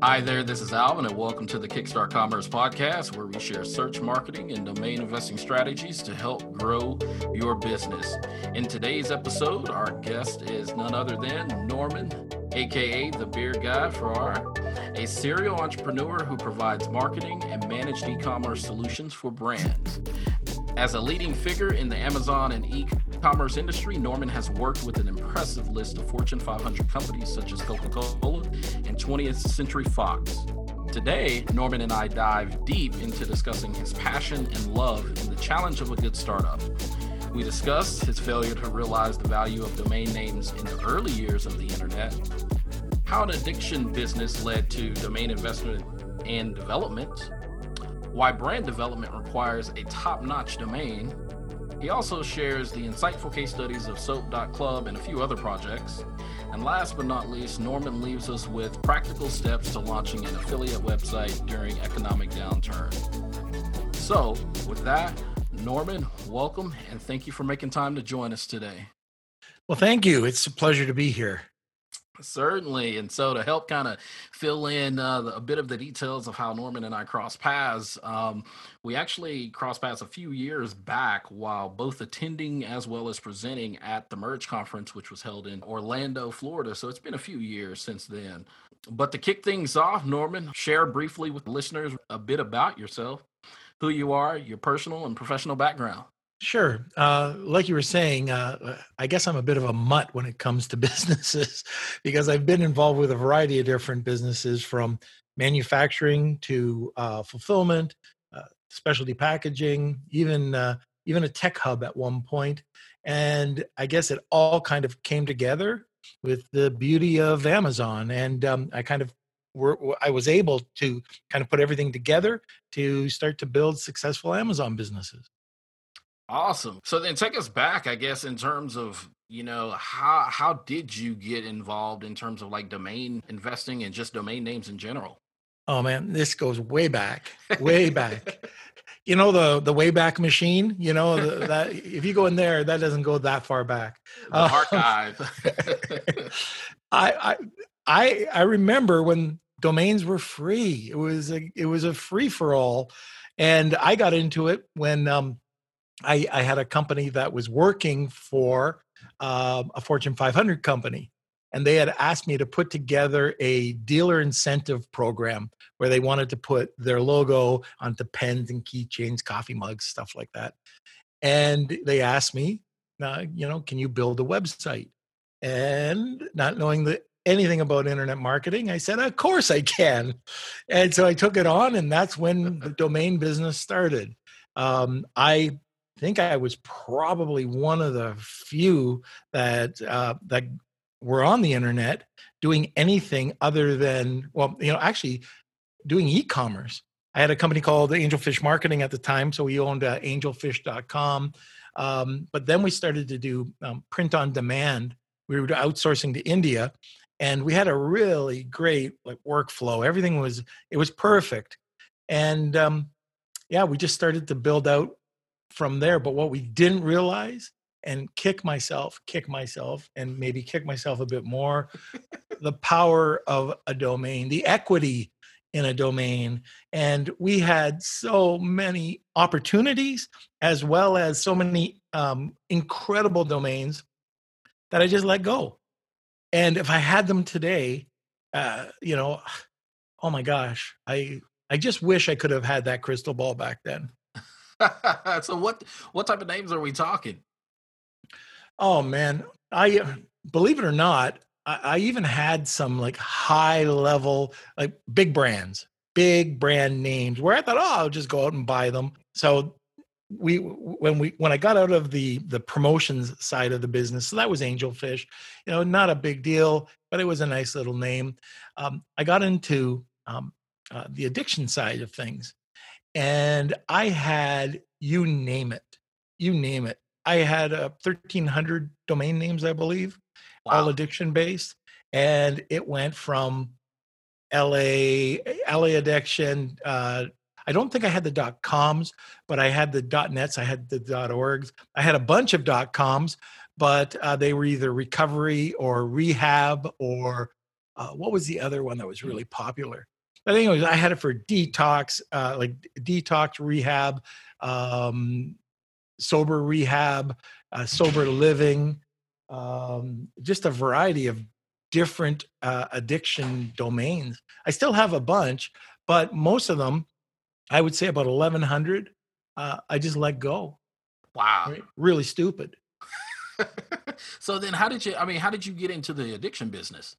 Hi there, this is Alvin, and welcome to the Kickstart Commerce Podcast, where we share search marketing and domain investing strategies to help grow your business. In today's episode, our guest is none other than Norman, aka the Beard Guy Farrar, a serial entrepreneur who provides marketing and managed e commerce solutions for brands. As a leading figure in the Amazon and e commerce industry, Norman has worked with an impressive list of Fortune 500 companies such as Coca Cola and 20th Century Fox. Today, Norman and I dive deep into discussing his passion and love in the challenge of a good startup. We discuss his failure to realize the value of domain names in the early years of the internet, how an addiction business led to domain investment and development, why brand development requires a top notch domain. He also shares the insightful case studies of Soap.club and a few other projects. And last but not least, Norman leaves us with practical steps to launching an affiliate website during economic downturn. So, with that, Norman, welcome and thank you for making time to join us today. Well, thank you. It's a pleasure to be here. Certainly. And so, to help kind of fill in uh, a bit of the details of how Norman and I cross paths, um, we actually crossed paths a few years back while both attending as well as presenting at the Merge Conference, which was held in Orlando, Florida. So, it's been a few years since then. But to kick things off, Norman, share briefly with listeners a bit about yourself, who you are, your personal and professional background. Sure. Uh, like you were saying, uh, I guess I'm a bit of a mutt when it comes to businesses because I've been involved with a variety of different businesses from manufacturing to uh, fulfillment, uh, specialty packaging, even uh, even a tech hub at one point. And I guess it all kind of came together with the beauty of Amazon, and um, I kind of were, I was able to kind of put everything together to start to build successful Amazon businesses. Awesome. So then take us back, I guess, in terms of, you know, how how did you get involved in terms of like domain investing and just domain names in general? Oh man, this goes way back, way back. you know the the Wayback Machine. You know the, that if you go in there, that doesn't go that far back. The archive. I I I I remember when domains were free. It was a it was a free for all, and I got into it when um I, I had a company that was working for um, a Fortune 500 company, and they had asked me to put together a dealer incentive program where they wanted to put their logo onto pens and keychains, coffee mugs, stuff like that. And they asked me, uh, you know, can you build a website? And not knowing the, anything about internet marketing, I said, of course I can. And so I took it on, and that's when the domain business started. Um, I think I was probably one of the few that uh, that were on the internet doing anything other than well, you know, actually doing e-commerce. I had a company called Angelfish Marketing at the time, so we owned uh, angelfish.com. Um, but then we started to do um, print on demand. We were outsourcing to India, and we had a really great like workflow. Everything was it was perfect, and um, yeah, we just started to build out from there. But what we didn't realize and kick myself, kick myself, and maybe kick myself a bit more the power of a domain, the equity in a domain. And we had so many opportunities as well as so many um, incredible domains that I just let go. And if I had them today, uh, you know, oh my gosh, I I just wish I could have had that crystal ball back then. so what what type of names are we talking? Oh man, I believe it or not, I, I even had some like high level, like big brands, big brand names where I thought, oh, I'll just go out and buy them. So we when we when I got out of the the promotions side of the business, so that was Angelfish, you know, not a big deal, but it was a nice little name. Um, I got into um, uh, the addiction side of things, and I had you name it, you name it. I had uh, 1,300 domain names, I believe, wow. all addiction based, and it went from LA, LA addiction. Uh, I don't think I had the dot coms, but I had the dot nets, I had the dot orgs, I had a bunch of dot coms, but uh, they were either recovery or rehab or uh, what was the other one that was really popular? I think it was I had it for detox, uh, like detox rehab, um, sober rehab, uh, sober living, um, just a variety of different uh, addiction domains. I still have a bunch, but most of them, I would say about 1,100, uh, I just let go. Wow. Right? Really stupid. so then how did you, I mean, how did you get into the addiction business?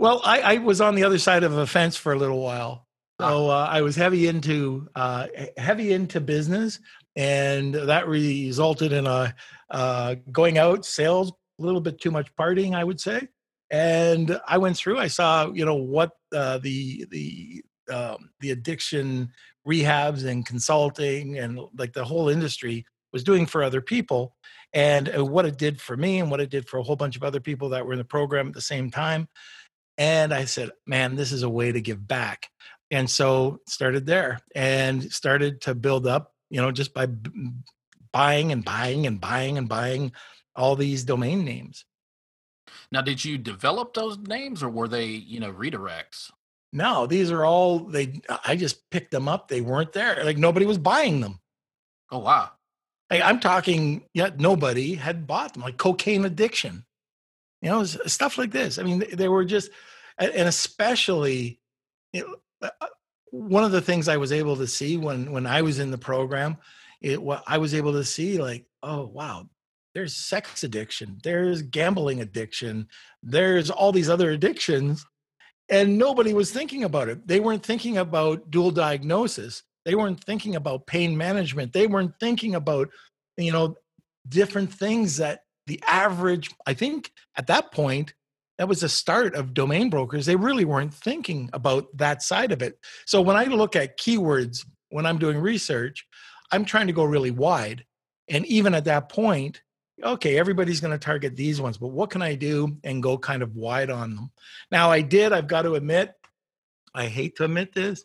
Well, I, I was on the other side of a fence for a little while. So uh, I was heavy into uh, heavy into business, and that resulted in a uh, going out sales, a little bit too much partying, I would say. And I went through. I saw, you know, what uh, the the um, the addiction rehabs and consulting and like the whole industry was doing for other people, and uh, what it did for me, and what it did for a whole bunch of other people that were in the program at the same time. And I said, man, this is a way to give back. And so started there and started to build up, you know, just by b- buying and buying and buying and buying all these domain names. Now, did you develop those names or were they, you know, redirects? No, these are all they I just picked them up. They weren't there. Like nobody was buying them. Oh wow. Like, I'm talking, yeah, nobody had bought them, like cocaine addiction, you know, stuff like this. I mean, they were just, and especially you know, uh, uh, one of the things I was able to see when when I was in the program, it what I was able to see like, oh wow, there's sex addiction, there's gambling addiction, there's all these other addictions, and nobody was thinking about it. They weren't thinking about dual diagnosis. They weren't thinking about pain management. They weren't thinking about, you know, different things that the average, I think at that point, that was the start of domain brokers. They really weren't thinking about that side of it. So when I look at keywords, when I'm doing research, I'm trying to go really wide. And even at that point, okay, everybody's going to target these ones, but what can I do and go kind of wide on them? Now, I did, I've got to admit, I hate to admit this,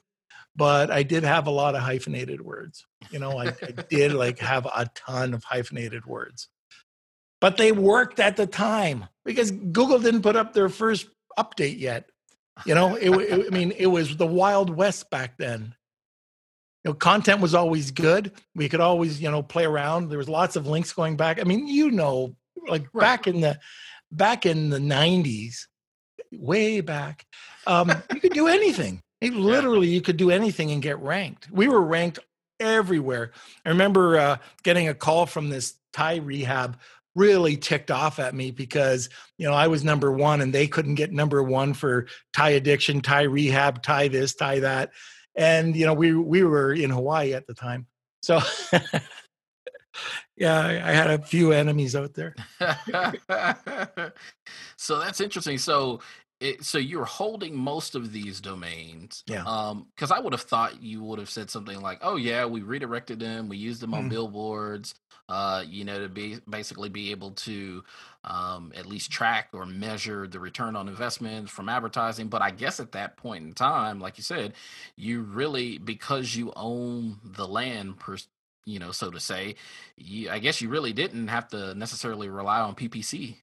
but I did have a lot of hyphenated words. You know, I, I did like have a ton of hyphenated words but they worked at the time because Google didn't put up their first update yet. You know, it, it, I mean, it was the Wild West back then. You know, content was always good. We could always, you know, play around. There was lots of links going back. I mean, you know, like right. back in the back in the '90s, way back, um, you could do anything. It, literally, you could do anything and get ranked. We were ranked everywhere. I remember uh, getting a call from this Thai rehab really ticked off at me because you know I was number one and they couldn't get number one for Thai addiction, Thai rehab, Thai this, Thai that, and you know we we were in Hawaii at the time, so yeah, I had a few enemies out there. so that's interesting. So it, so you're holding most of these domains. Yeah. Um, because I would have thought you would have said something like, "Oh yeah, we redirected them, we used them on mm. billboards, uh, you know, to be basically be able to um at least track or measure the return on investment from advertising." But I guess at that point in time, like you said, you really because you own the land per you know, so to say, you, I guess you really didn't have to necessarily rely on PPC.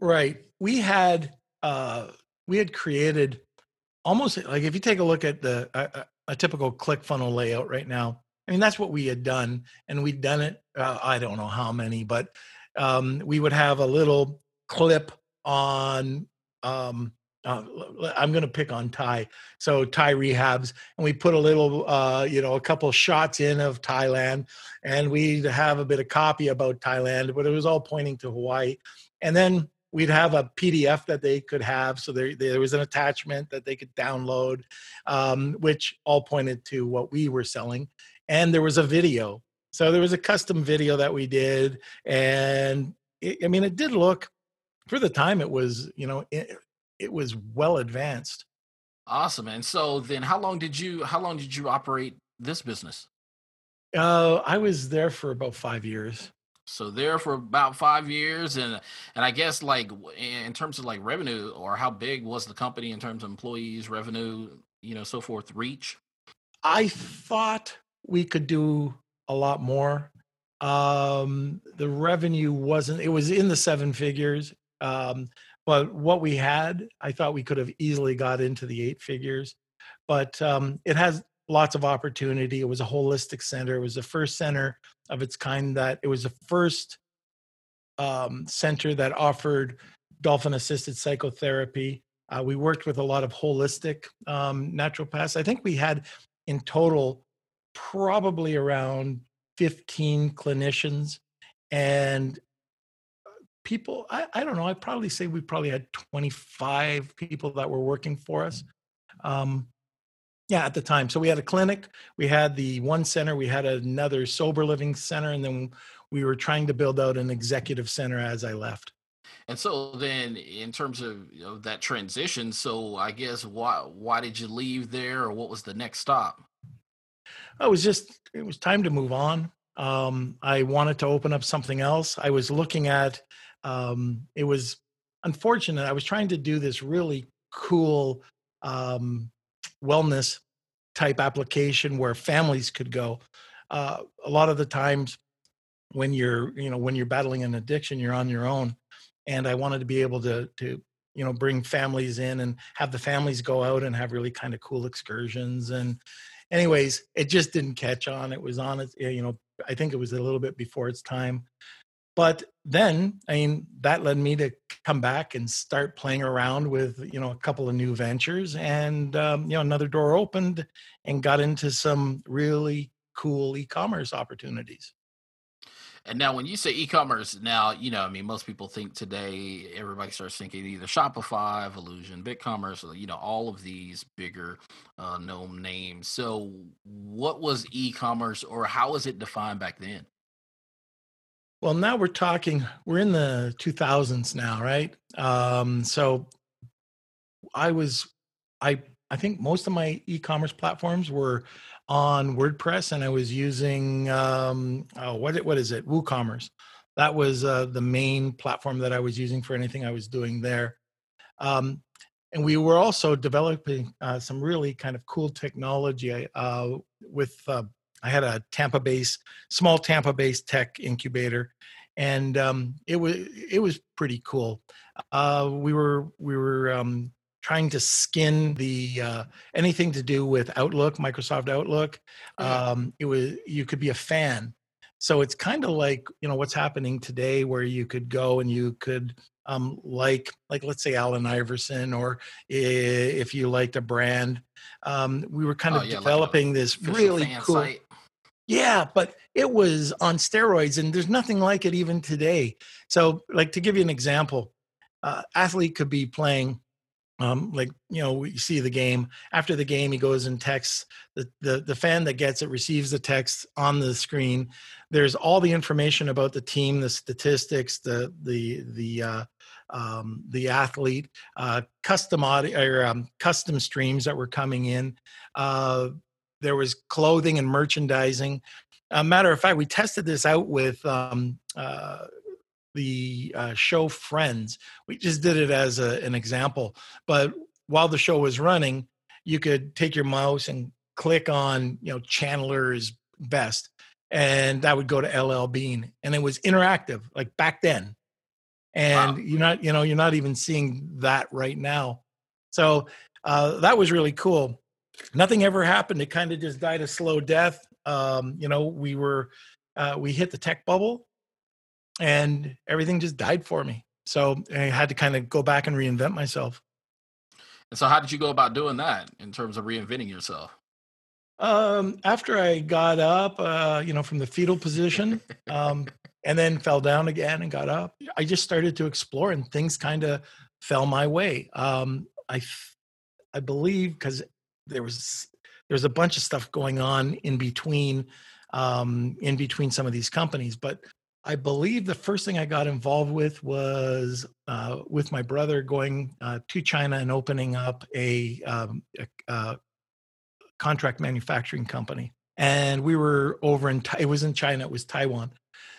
Right. We had uh, we had created almost like if you take a look at the a, a typical click funnel layout right now i mean that's what we had done and we'd done it uh, i don't know how many but um, we would have a little clip on um, uh, i'm going to pick on thai so thai rehabs and we put a little uh, you know a couple shots in of thailand and we'd have a bit of copy about thailand but it was all pointing to hawaii and then we'd have a PDF that they could have. So there, there was an attachment that they could download, um, which all pointed to what we were selling. And there was a video. So there was a custom video that we did. And it, I mean, it did look, for the time, it was, you know, it, it was well advanced. Awesome. And so then how long did you, how long did you operate this business? Uh, I was there for about five years. So there for about five years, and and I guess like in terms of like revenue or how big was the company in terms of employees, revenue, you know, so forth, reach. I thought we could do a lot more. Um, the revenue wasn't; it was in the seven figures, um, but what we had, I thought we could have easily got into the eight figures. But um, it has lots of opportunity. It was a holistic center. It was the first center of its kind that it was the first um, center that offered dolphin assisted psychotherapy. Uh, we worked with a lot of holistic um, naturopaths. I think we had in total probably around 15 clinicians and people I, I don't know i'd probably say we probably had 25 people that were working for us um, yeah at the time. So we had a clinic we had the one center we had another sober living center and then we were trying to build out an executive center as i left. And so then in terms of you know, that transition so i guess why why did you leave there or what was the next stop? I was just it was time to move on. Um, i wanted to open up something else. I was looking at um, it was unfortunate. I was trying to do this really cool um, wellness type application where families could go. Uh, a lot of the times when you're, you know, when you're battling an addiction, you're on your own. And I wanted to be able to, to, you know, bring families in and have the families go out and have really kind of cool excursions. And, anyways, it just didn't catch on. It was on it, you know, I think it was a little bit before its time. But then, I mean, that led me to come back and start playing around with, you know, a couple of new ventures. And, um, you know, another door opened and got into some really cool e commerce opportunities. And now, when you say e-commerce, now you know, I mean, most people think today everybody starts thinking either Shopify, Volusion, BigCommerce, or you know, all of these bigger uh, known names. So, what was e-commerce, or how was it defined back then? Well, now we're talking, we're in the 2000s now, right? Um, so I was, I, I think most of my e-commerce platforms were on WordPress, and I was using um, oh, what what is it? WooCommerce. That was uh, the main platform that I was using for anything I was doing there. Um, and we were also developing uh, some really kind of cool technology uh, with uh, I had a Tampa based, small Tampa based tech incubator, and um, it was it was pretty cool. Uh, we were we were um, trying to skin the uh, anything to do with Outlook, Microsoft Outlook. Um, it was you could be a fan, so it's kind of like you know what's happening today, where you could go and you could um, like like let's say Allen Iverson, or if you liked a brand, um, we were kind oh, of yeah, developing like this really cool. Site. Yeah, but it was on steroids, and there's nothing like it even today. So, like to give you an example, uh, athlete could be playing, um, like you know, we see the game. After the game, he goes and texts the, the the fan that gets it receives the text on the screen. There's all the information about the team, the statistics, the the the uh, um, the athlete, uh, custom audio or um, custom streams that were coming in. Uh, there was clothing and merchandising. A matter of fact, we tested this out with um, uh, the uh, show Friends. We just did it as a, an example. But while the show was running, you could take your mouse and click on, you know, Chandler's best, and that would go to LL Bean, and it was interactive, like back then. And wow. you're not, you know, you're not even seeing that right now. So uh, that was really cool nothing ever happened. It kind of just died a slow death. Um, you know, we were uh, we hit the tech bubble, and everything just died for me. So I had to kind of go back and reinvent myself. And so, how did you go about doing that in terms of reinventing yourself? Um, after I got up, uh, you know, from the fetal position, um, and then fell down again and got up, I just started to explore, and things kind of fell my way. Um, I, I believe because there was there was a bunch of stuff going on in between um, in between some of these companies, but I believe the first thing I got involved with was uh, with my brother going uh, to China and opening up a, um, a, a, contract manufacturing company. And we were over in, it was in China, it was Taiwan.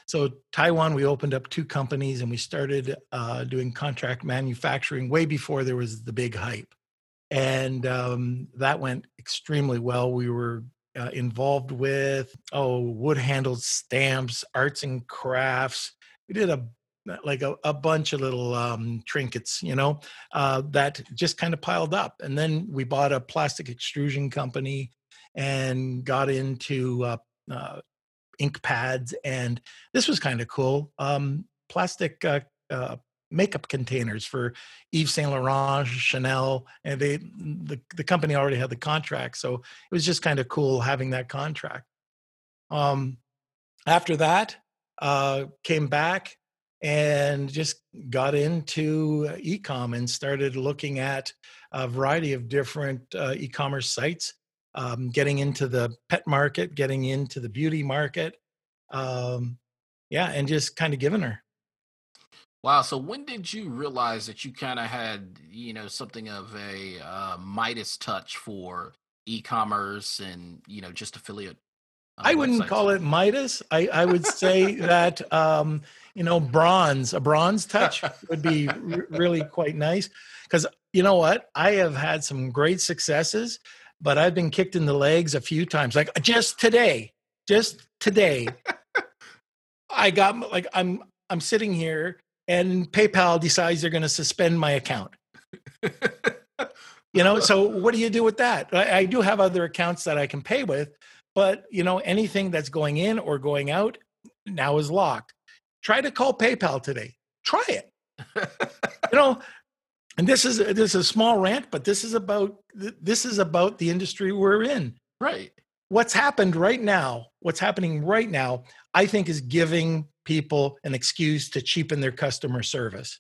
So, Taiwan, we opened up two companies and we started uh, doing contract manufacturing way before there was the big hype and um, that went extremely well. We were uh, involved with oh wood handled stamps, arts and crafts. We did a like a, a bunch of little um, trinkets, you know, uh, that just kind of piled up. And then we bought a plastic extrusion company and got into uh, uh, ink pads. And this was kind of cool. Um, plastic uh, uh, makeup containers for Yves Saint Laurent, Chanel, and they the, the company already had the contract. So it was just kind of cool having that contract. Um, after that, uh, came back and just got into ecom and started looking at a variety of different uh, e-commerce sites um, getting into the pet market getting into the beauty market um, yeah and just kind of giving her wow so when did you realize that you kind of had you know something of a uh, midas touch for e-commerce and you know just affiliate uh, I wouldn't call it Midas. I, I would say that um, you know bronze, a bronze touch would be r- really quite nice. Because you know what, I have had some great successes, but I've been kicked in the legs a few times. Like just today, just today, I got like I'm I'm sitting here and PayPal decides they're going to suspend my account. you know, so what do you do with that? I, I do have other accounts that I can pay with, but you know, anything that's going in or going out now is locked. Try to call PayPal today. Try it. you know, and this is this is a small rant, but this is about this is about the industry we're in. Right. What's happened right now, what's happening right now, I think is giving people an excuse to cheapen their customer service.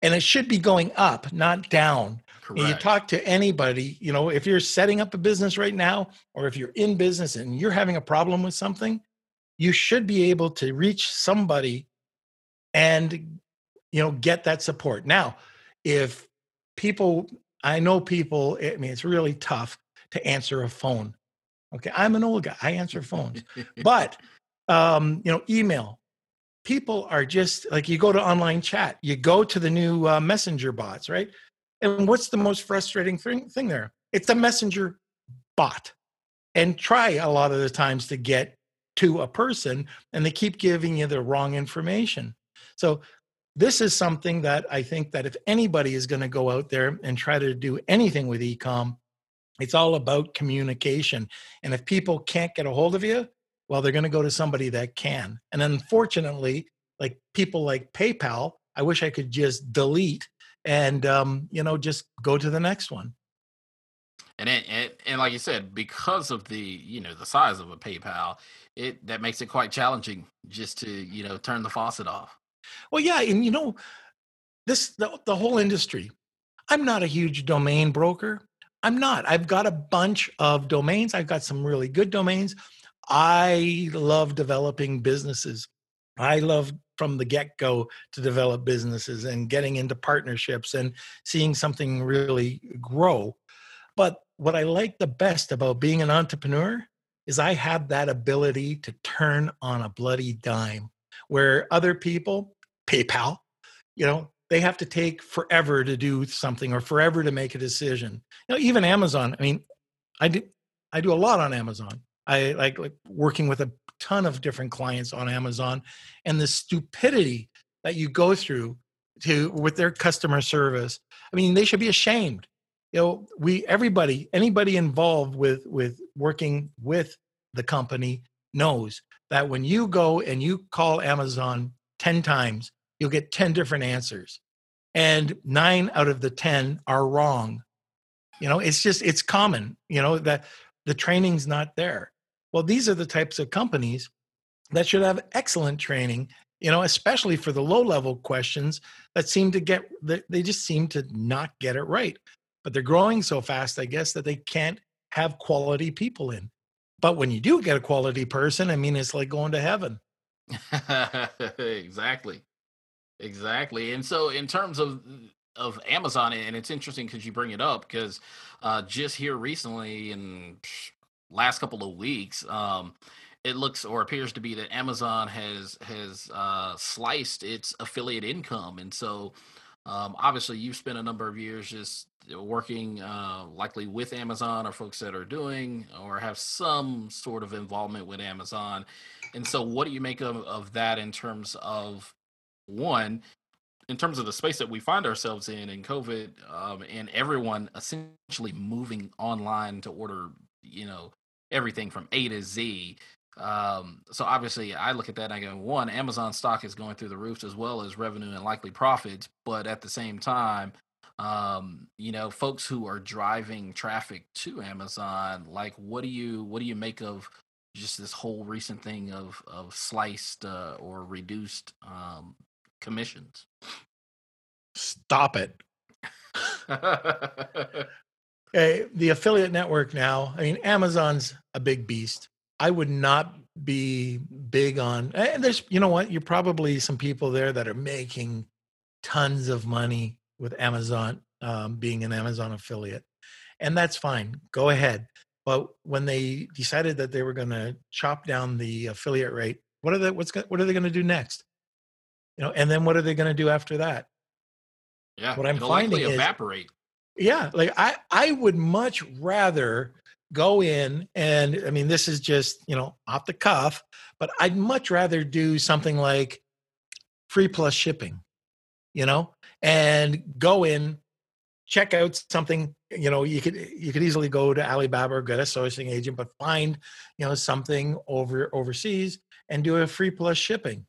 And it should be going up, not down. You talk to anybody, you know, if you're setting up a business right now, or if you're in business and you're having a problem with something, you should be able to reach somebody and, you know, get that support. Now, if people, I know people, I mean, it's really tough to answer a phone. Okay. I'm an old guy, I answer phones, but, um, you know, email, people are just like you go to online chat you go to the new uh, messenger bots right and what's the most frustrating thing, thing there? It's a messenger bot. And try a lot of the times to get to a person, and they keep giving you the wrong information. So this is something that I think that if anybody is going to go out there and try to do anything with ecom, it's all about communication. And if people can't get a hold of you, well, they're going to go to somebody that can. And unfortunately, like people like PayPal, I wish I could just delete and um, you know just go to the next one. And it, it, and like you said because of the you know the size of a paypal it that makes it quite challenging just to you know turn the faucet off. Well yeah and you know this the, the whole industry i'm not a huge domain broker. I'm not. I've got a bunch of domains. I've got some really good domains i love developing businesses i love from the get go to develop businesses and getting into partnerships and seeing something really grow. But what I like the best about being an entrepreneur is I have that ability to turn on a bloody dime where other people, PayPal, you know, they have to take forever to do something or forever to make a decision. You know, even Amazon, I mean, I do I do a lot on Amazon. I like like working with a ton of different clients on Amazon, and the stupidity that you go through to with their customer service. I mean, they should be ashamed. You know, we everybody, anybody involved with with working with the company knows that when you go and you call Amazon 10 times, you'll get 10 different answers. And 9 out of the 10 are wrong. You know, it's just it's common, you know, that the training's not there. Well, these are the types of companies that should have excellent training, you know, especially for the low level questions that seem to get, they just seem to not get it right. But they're growing so fast, I guess, that they can't have quality people in. But when you do get a quality person, I mean, it's like going to heaven. exactly. Exactly. And so, in terms of of Amazon, and it's interesting because you bring it up because uh, just here recently, and last couple of weeks, um, it looks or appears to be that Amazon has has uh, sliced its affiliate income, and so um, obviously you've spent a number of years just working uh, likely with Amazon or folks that are doing or have some sort of involvement with Amazon. And so, what do you make of, of that in terms of one, in terms of the space that we find ourselves in in COVID, um, and everyone essentially moving online to order, you know, everything from A to Z. Um, so obviously, I look at that and I go, one, Amazon stock is going through the roofs as well as revenue and likely profits, but at the same time, um, you know, folks who are driving traffic to Amazon, like, what do you what do you make of just this whole recent thing of of sliced uh, or reduced um, commissions? Stop it. hey, the affiliate network now. I mean, Amazon's a big beast. I would not be big on. And there's, you know what? You're probably some people there that are making tons of money with Amazon, um, being an Amazon affiliate, and that's fine. Go ahead. But when they decided that they were going to chop down the affiliate rate, what are they? What's what are they going to do next? You know, and then what are they going to do after that? Yeah, what I'm finding is evaporate. Yeah, like I I would much rather go in and I mean this is just you know off the cuff, but I'd much rather do something like free plus shipping, you know, and go in check out something you know you could you could easily go to alibaba or get a sourcing agent but find you know something over overseas and do a free plus shipping.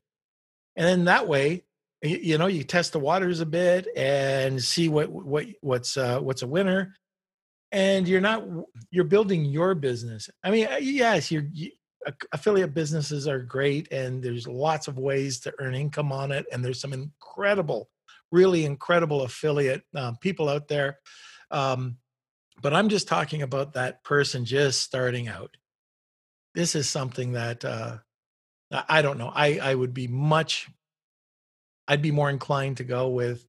And then that way you know you test the waters a bit and see what what what's uh, what's a winner. And you're not you're building your business. I mean uh, yes you're you, affiliate businesses are great and there's lots of ways to earn income on it and there's some incredible really incredible affiliate uh, people out there. Um, but i'm just talking about that person just starting out. This is something that uh, i don't know. I i would be much I'd be more inclined to go with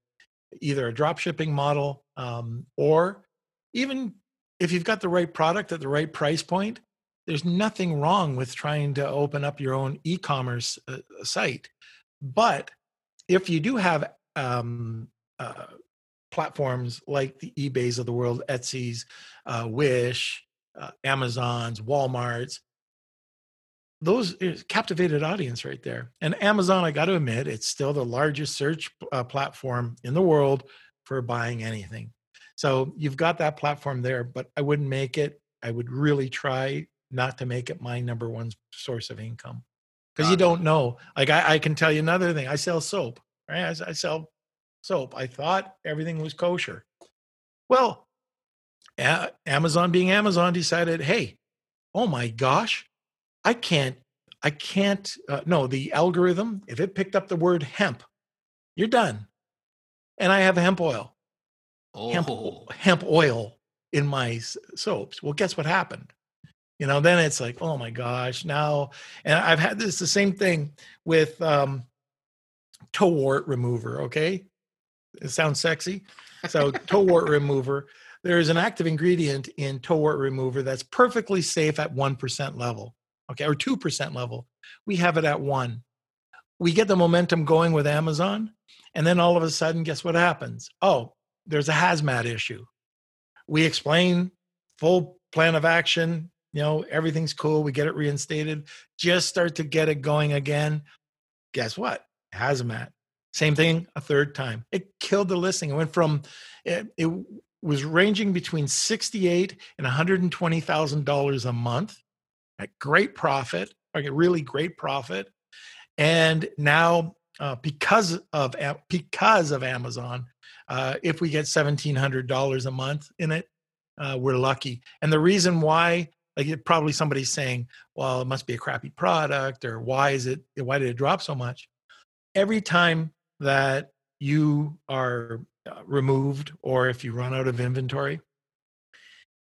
either a drop shipping model um, or even if you've got the right product at the right price point, there's nothing wrong with trying to open up your own e commerce uh, site. But if you do have um, uh, platforms like the eBays of the world, Etsy's, uh, Wish, uh, Amazon's, Walmart's, those captivated audience right there. And Amazon, I got to admit, it's still the largest search uh, platform in the world for buying anything. So you've got that platform there, but I wouldn't make it. I would really try not to make it my number one source of income because you don't know. Like I, I, can tell you another thing. I sell soap, right? I, I sell soap. I thought everything was kosher. Well, a- Amazon being Amazon decided, hey, oh my gosh, I can't, I can't, uh, no, the algorithm, if it picked up the word hemp, you're done. And I have hemp oil, oh. hemp, hemp oil in my soaps. Well, guess what happened? You know, then it's like, oh my gosh, now, and I've had this the same thing with um, toe wart remover. Okay. It sounds sexy. So, toe wart remover. There is an active ingredient in toe wart remover that's perfectly safe at 1% level okay, or 2% level. We have it at one. We get the momentum going with Amazon, and then all of a sudden, guess what happens? Oh, there's a hazmat issue. We explain full plan of action, you know, everything's cool, we get it reinstated, just start to get it going again. Guess what? Hazmat. Same thing a third time. It killed the listing. It went from eh, it, it was ranging between 68 and 120,000 dollars a month at great profit, like a really great profit. And now, uh, because of because of Amazon, uh, if we get seventeen hundred dollars a month in it, uh, we're lucky. And the reason why, like, probably somebody's saying, "Well, it must be a crappy product," or "Why is it? Why did it drop so much?" Every time that you are uh, removed, or if you run out of inventory,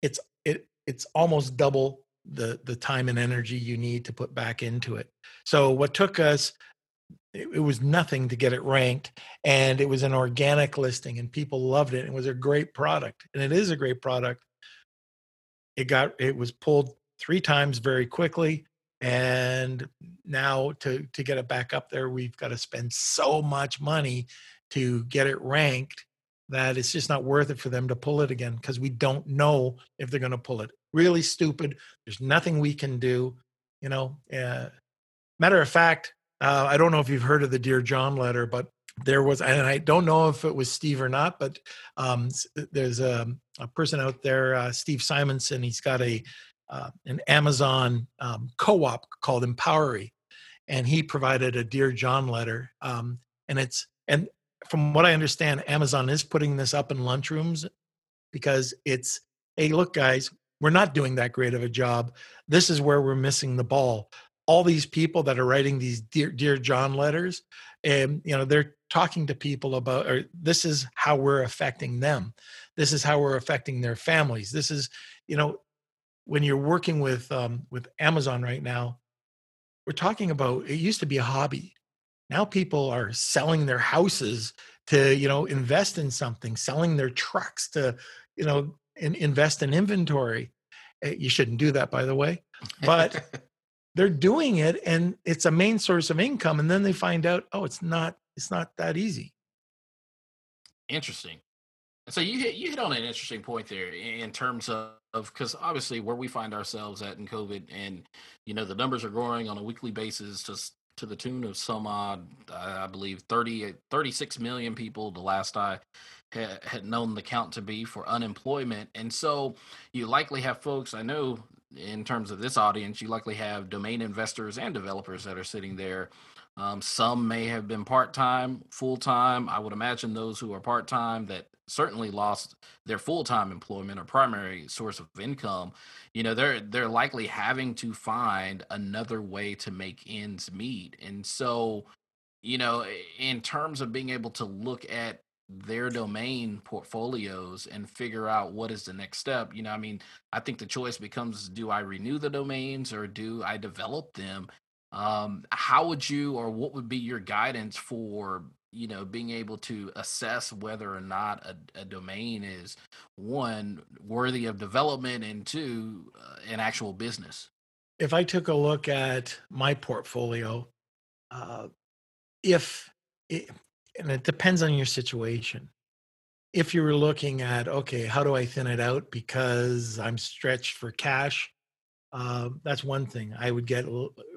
it's it it's almost double the the time and energy you need to put back into it. So what took us it, it, was nothing to get it ranked and it was an organic listing and people loved it. It was a great product and it is a great product. It got it was pulled 3 times very quickly and now to to get it back up there we've got to spend so much money to get it ranked that it's just not worth it for them to pull it again because we don't know if they're going to pull it really stupid. There's nothing we can do. You know, uh, matter of fact, Uh, I don't know if you've heard of the Dear John letter, but there was, and I don't know if it was Steve or not, but um, there's a, a, person out there, uh, Steve Simonson. He's got a uh, an Amazon um, co-op called Empowery, and he provided a Dear John letter. Um, and it's and from what I understand, Amazon is putting this up in lunchrooms because it's hey, look, guys, we're not doing that great of a job. This is where we're missing the ball. All these people that are writing these dear, dear John letters, and you know, they're talking to people about, or this is how we're affecting them. This is how we're affecting their families. This is, you know, when you're working with um, with Amazon right now, we're talking about it used to be a hobby. Now people are selling their houses to, you know, invest in something, selling their trucks to, you know, in, invest in inventory. Eh, you shouldn't do that, by the way, but they're doing it, and it's a main source of income. And then they find out, oh, it's not, it's not that easy. Interesting. So you hit you hit on an interesting point there in terms of because obviously where we find ourselves at in COVID, and you know the numbers are growing on a weekly basis, just to the tune of some odd, I believe 30, 36 million people. The last I had, had known the count to be for unemployment, and so you likely have folks. I know in terms of this audience, you likely have domain investors and developers that are sitting there um, some may have been part time, full time. I would imagine those who are part time that certainly lost their full-time employment or primary source of income you know they're they're likely having to find another way to make ends meet and so you know in terms of being able to look at their domain portfolios and figure out what is the next step you know i mean i think the choice becomes do i renew the domains or do i develop them um, how would you or what would be your guidance for you know being able to assess whether or not a, a domain is one worthy of development and two uh, an actual business? If i took a look at my portfolio uh, if it, and it depends on your situation. If you were looking at okay how do i thin it out because i'm stretched for cash uh, that's one thing i would get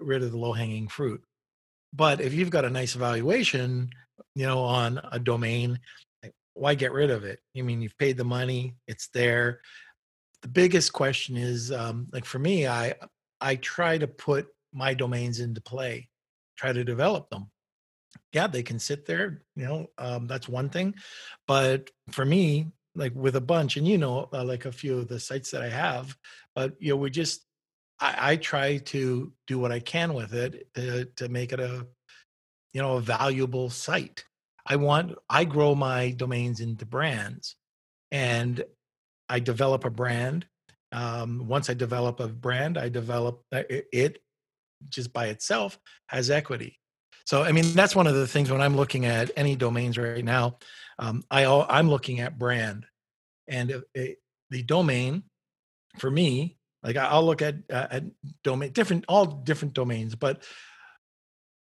rid of the low hanging fruit but if you've got a nice evaluation you know, on a domain, why get rid of it? I mean, you've paid the money, it's there. The biggest question is, um, like for me, I I try to put my domains into play, try to develop them. Yeah, they can sit there, you know, um, that's one thing. But for me, like with a bunch, and you know, uh, like a few of the sites that I have, but you know, we just I, I try to do what I can with it to to make it a you know a valuable site I want, I grow my domains into brands and I develop a brand. Um, once I develop a brand, I develop uh, it just by itself has equity. So, I mean, that's one of the things when I'm looking at any domains right now, um, I, I'm looking at brand and it, the domain for me, like I'll look at, uh, at domain, different, all different domains, but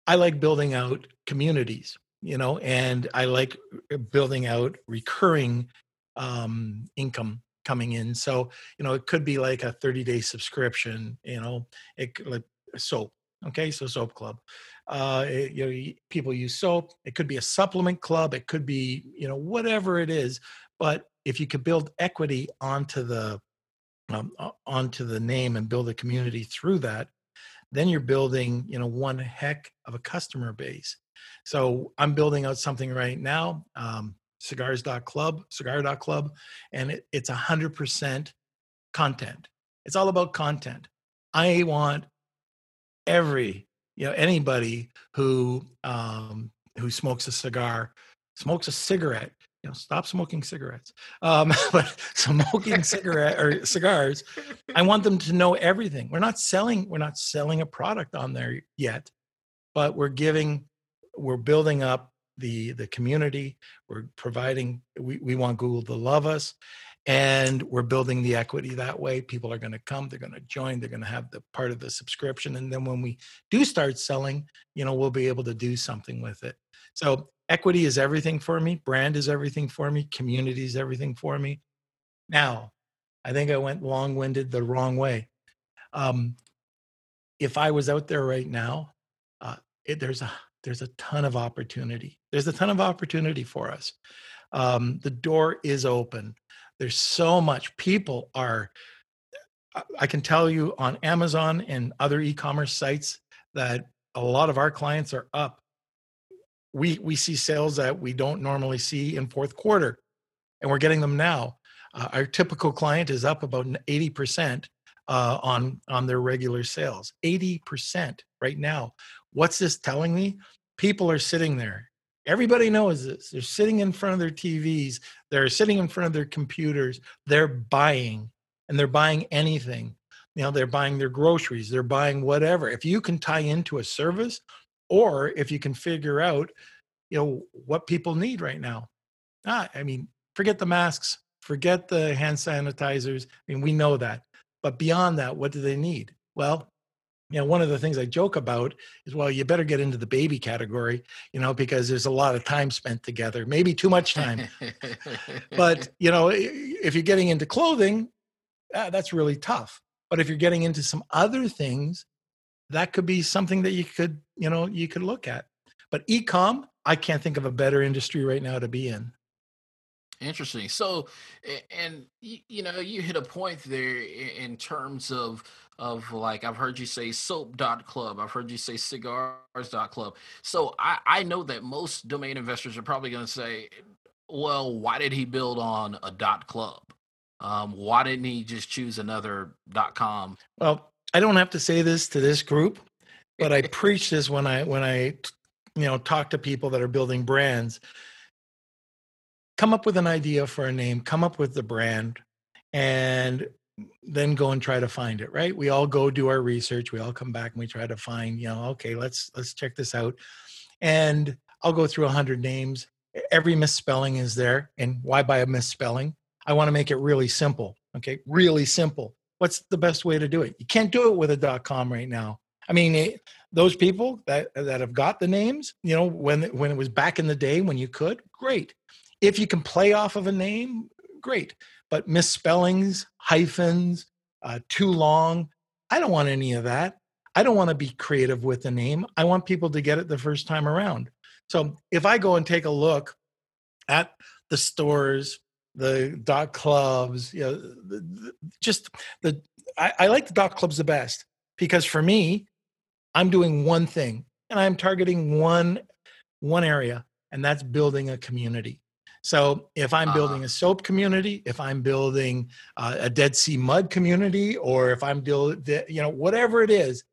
I like building out communities you know and i like uh, building out recurring um, income coming in. So you know it could be like a 30 day subscription you know it like soap okay so soap club. Uh it, you know people use soap. It could be a supplement club. It could be you know whatever it is but if you could build equity onto the um, onto the name and build a community through that then you're building you know one heck of a customer base so I'm building out something right now, um, cigars.club, cigar.club, and it, it's 100% content. It's all about content. I want every, you know, anybody who um, who smokes a cigar, smokes a cigarette, you know, stop smoking cigarettes. Um, but smoking cigarette or cigars, I want them to know everything. We're not selling, we're not selling a product on there yet, but we're giving we're building up the the community we're providing we, we want google to love us and we're building the equity that way people are going to come they're going to join they're going to have the part of the subscription and then when we do start selling you know we'll be able to do something with it so equity is everything for me brand is everything for me community is everything for me now i think i went long-winded the wrong way um, if i was out there right now it, there's a there's a ton of opportunity. There's a ton of opportunity for us. Um, the door is open. There's so much. People are. I can tell you on Amazon and other e-commerce sites that a lot of our clients are up. We we see sales that we don't normally see in fourth quarter, and we're getting them now. Uh, our typical client is up about 80% uh, on on their regular sales. 80% right now. What's this telling me? People are sitting there. Everybody knows this. They're sitting in front of their TVs. They're sitting in front of their computers. They're buying, and they're buying anything. You know, they're buying their groceries. They're buying whatever. If you can tie into a service, or if you can figure out, you know, what people need right now. Ah, I mean, forget the masks, forget the hand sanitizers. I mean, we know that. But beyond that, what do they need? Well, you know, one of the things I joke about is, well, you better get into the baby category, you know, because there's a lot of time spent together, maybe too much time. but, you know, if you're getting into clothing, ah, that's really tough. But if you're getting into some other things, that could be something that you could, you know, you could look at. But e-com, I can't think of a better industry right now to be in. Interesting. So, and you know, you hit a point there in terms of of like I've heard you say soap dot club. I've heard you say cigars dot club. So I I know that most domain investors are probably going to say, well, why did he build on a dot club? Um, why didn't he just choose another dot com? Well, I don't have to say this to this group, but I preach this when I when I you know talk to people that are building brands. Come up with an idea for a name, come up with the brand, and then go and try to find it right? We all go do our research we all come back and we try to find you know okay let's let's check this out. And i'll go through a 100 names. Every misspelling is there and why by a misspelling? I want to make it really simple okay? Really simple what's the best way to do it you can't do it with a dot com right now i mean it, those people that that have got the names you know when when it was back in the day when you could great if you can play off of a name, great. But misspellings, hyphens, uh, too long, I don't want any of that. I don't want to be creative with the name. I want people to get it the first time around. So if I go and take a look at the stores, the dot clubs, you know, the, the, just the, I, I like the dot clubs the best because for me, I'm doing one thing and I'm targeting one one area, and that's building a community. So if I'm building uh-huh. a soap community, if I'm building uh, a Dead Sea mud community, or if I'm building, you know, whatever it is,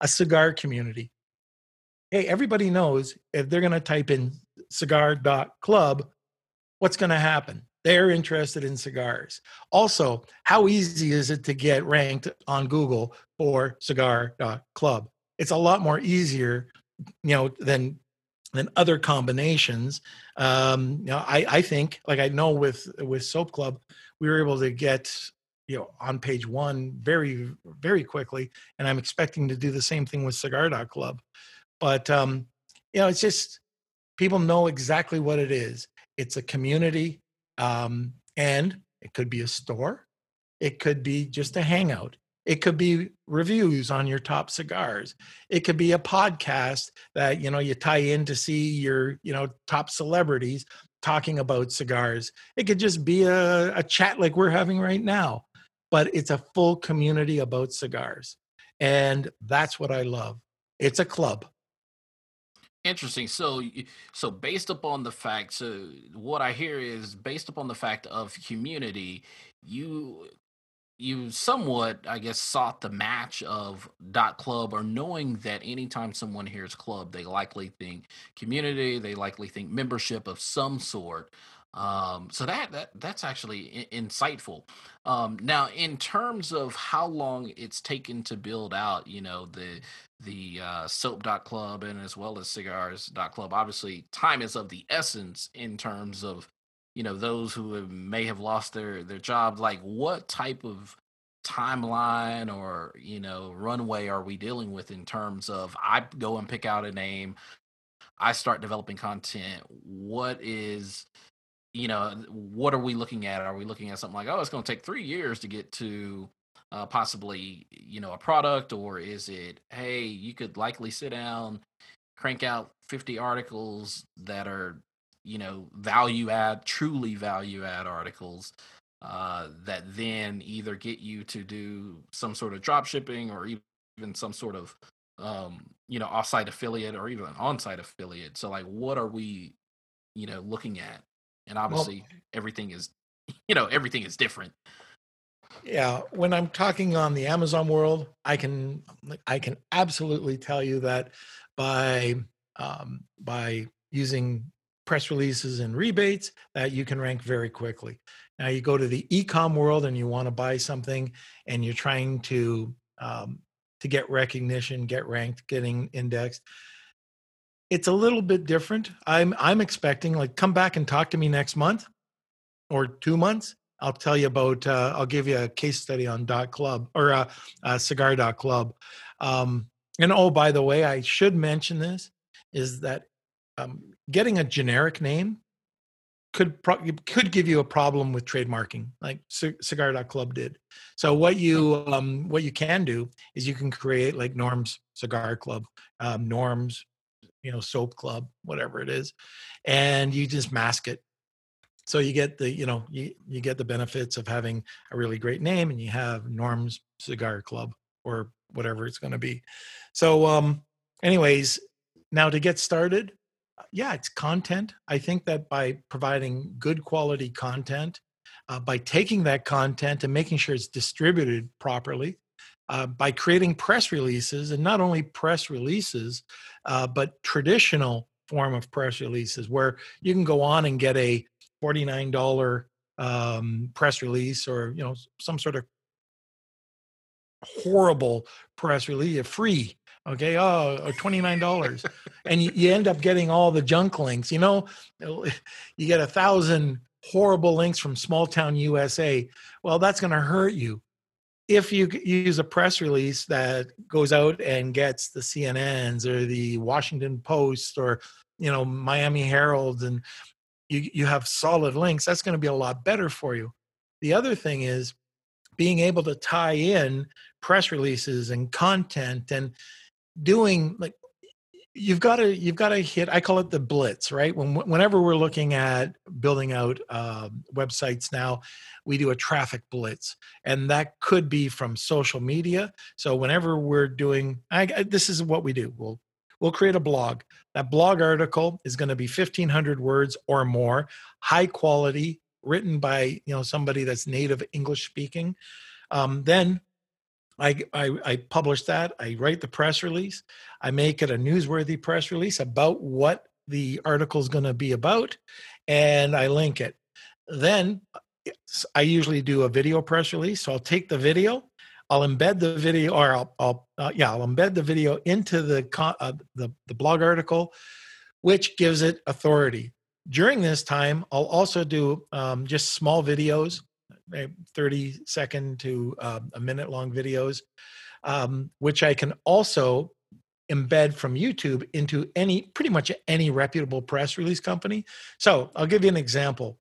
a cigar community. Hey, everybody knows if they're going to type in cigar.club, what's going to happen? They're interested in cigars. Also, how easy is it to get ranked on Google for cigar.club? It's a lot more easier, you know, than than other combinations. Um, you know, I, I think, like I know with with Soap Club, we were able to get you know on page one very very quickly, and I'm expecting to do the same thing with Cigar Club. But um, you know, it's just people know exactly what it is. It's a community, um, and it could be a store, it could be just a hangout, it could be reviews on your top cigars. It could be a podcast that you know you tie in to see your you know top celebrities talking about cigars. It could just be a, a chat like we're having right now, but it's a full community about cigars, and that's what I love. It's a club. Interesting. So, so based upon the fact, so what I hear is based upon the fact of community, you you somewhat, I guess, sought the match of dot club or knowing that anytime someone hears club, they likely think community, they likely think membership of some sort. Um, so that that that's actually I- insightful. Um, now, in terms of how long it's taken to build out, you know, the the uh, soap club and as well as cigars club, obviously time is of the essence in terms of you know those who have, may have lost their their job like what type of timeline or you know runway are we dealing with in terms of i go and pick out a name i start developing content what is you know what are we looking at? Are we looking at something like oh it's going to take three years to get to uh, possibly you know a product or is it hey you could likely sit down crank out 50 articles that are you know value add truly value add articles uh, that then either get you to do some sort of drop shipping or even some sort of um, you know offsite affiliate or even an on-site affiliate? So like what are we you know looking at and obviously well, everything is you know everything is different. Yeah when i'm talking on the amazon world i can i can absolutely tell you that by um, by using press releases and rebates that you can rank very quickly. Now you go to the e-com world and you want to buy something and you're trying to um, to get recognition get ranked getting indexed it's a little bit different i'm i'm expecting like come back and talk to me next month or two months I'll tell you about. Uh, I'll give you a case study on dot club or uh, uh, cigar dot club. Um, and oh, by the way, I should mention this: is that um, getting a generic name could pro- could give you a problem with trademarking, like C- cigar dot club did. So what you um, what you can do is you can create like Norms Cigar Club, um, Norms, you know, Soap Club, whatever it is, and you just mask it. So you get the you know you, you get the benefits of having a really great name and you have norm's cigar club or whatever it's going to be. So um anyways now to get started uh, yeah it's content. I think that by providing good quality content uh, by taking that content and making sure it's distributed properly uh, by creating press releases and not only press releases uh, but traditional form of press releases where you can go on and get a $49 um, press release or you know some sort of horrible press release free okay oh $29 and you, you end up getting all the junk links you know? You get a thousand horrible links from small town usa well that's going to hurt you if you use a press release that goes out and gets the cnn's or the washington post or you know miami herald and you, you have solid links, that's going to be a lot better for you. The other thing is being able to tie in press releases and content and doing like you've got to you've got to hit i call it the blitz right when whenever we're looking at building out uh, websites now we do a traffic blitz and that could be from social media so whenever we're doing I, this is what we do we'll we'll create a blog. That blog article is going to be 1500 words or more, high quality, written by you know somebody that's native English speaking. Um, then I, I, I publish that. I write the press release. I make it a newsworthy press release about what the article is going to be about, and I link it. Then I usually do a video press release. So I'll take the video I'll embed the video, or I'll, I'll uh, yeah, I'll embed the video into the, uh, the the blog article, which gives it authority. During this time, I'll also do um, just small videos, 30 second to uh, a minute long videos, um, which I can also embed from YouTube into any pretty much any reputable press release company. So I'll give you an example.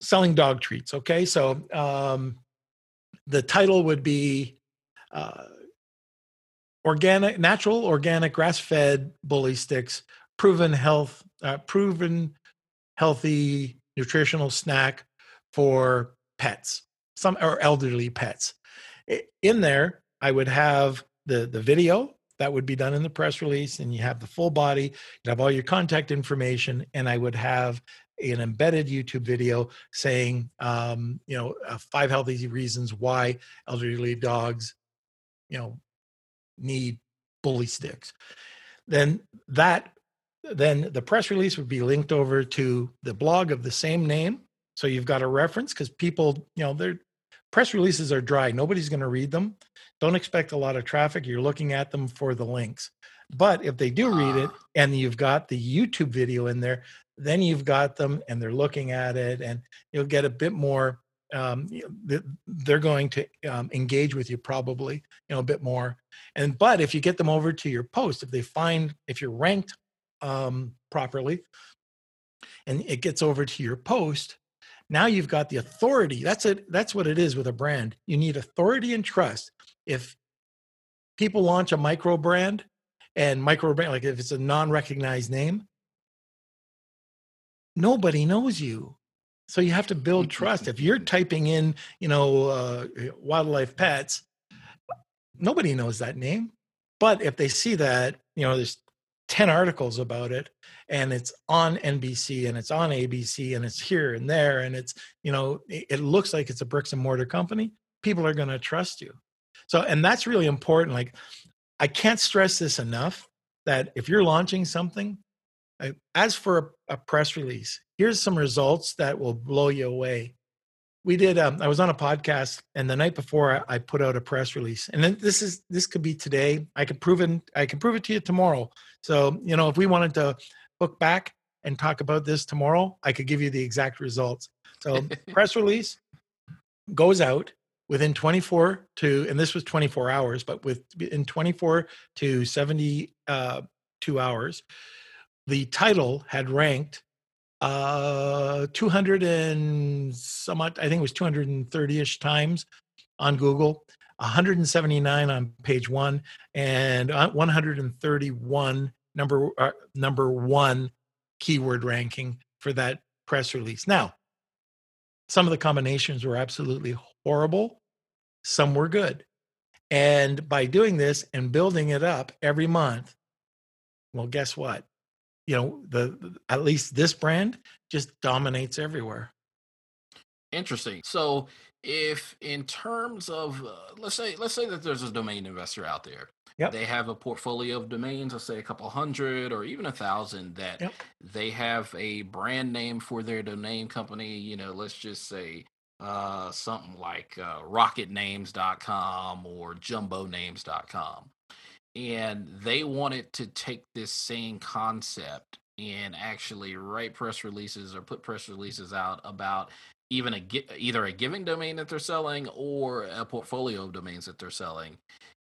Selling dog treats. Okay, so um, the title would be uh, organic, natural, organic, grass-fed bully sticks, proven health, uh, proven healthy nutritional snack for pets, some or elderly pets. In there, I would have the the video that would be done in the press release, and you have the full body, you have all your contact information, and I would have an embedded YouTube video saying, um, you know, uh, five healthy reasons why elderly dogs, you know, need bully sticks. Then that, then the press release would be linked over to the blog of the same name. So you've got a reference because people, you know, their press releases are dry. Nobody's going to read them. Don't expect a lot of traffic. You're looking at them for the links. But if they do read it ah. and you've got the YouTube video in there, then you've got them and they're looking at it and you'll get a bit more um, they're going to um, engage with you probably you know a bit more and but if you get them over to your post if they find if you're ranked um, properly and it gets over to your post now you've got the authority that's it that's what it is with a brand you need authority and trust if people launch a micro brand and micro brand, like if it's a non-recognized name, nobody knows you. So you have to build trust. If you're typing in, you know, uh, wildlife pets, nobody knows that name. But if they see that, you know, there's 10 articles about it and it's on NBC and it's on ABC and it's here and there and it's, you know, it, looks like it's a bricks and mortar company, people are going to trust you. So, and that's really important. Like, I can't stress this enough that if you're launching something, as for a, a press release, here's some results that will blow you away we did um, i was on a podcast and the night before I, I, put out a press release and then this is this could be today. I could prove it i can prove it to you tomorrow. So you know if we wanted to look back and talk about this tomorrow i could give you the exact results. So press release goes out within 24 to and this was 24 hours but with in 24 to 72 uh, hours the title had ranked uh 200 and somewhat i think it was 230ish times on google 179 on page one and uh, 131 number uh, number one keyword ranking for that press release. Now some of the combinations were absolutely horrible some were good and by doing this and building it up every month well guess what you know the at least this brand just dominates everywhere interesting so if in terms of uh, let's say let's say that there's a domain investor out there yep. they have a portfolio of domains let's say a couple hundred or even a thousand that yep. they have a brand name for their domain company you know let's just say uh, something like uh, rocketnames.com or jumbonames.com and they wanted to take this same concept and actually write press releases or put press releases out about even a either a giving domain that they're selling or a portfolio of domains that they're selling.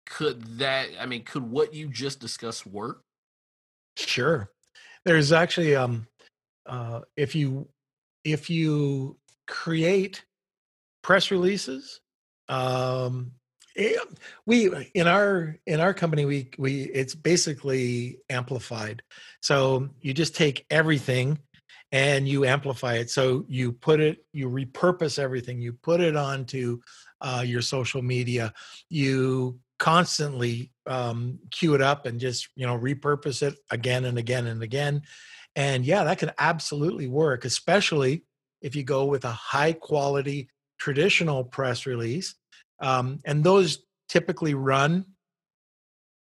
Could that i mean could what you just discussed work? Sure. There's actually um uh if you if you create press releases um Eh, we in our in our company we we it's basically amplified. So you just take everything and you amplify it. So you put it you repurpose everything. You put it onto uh, your social media. You constantly um, queue it up and just you know repurpose it again and again and again. And yeah that can absolutely work especially if you go with a high quality traditional press release um, and those typically run,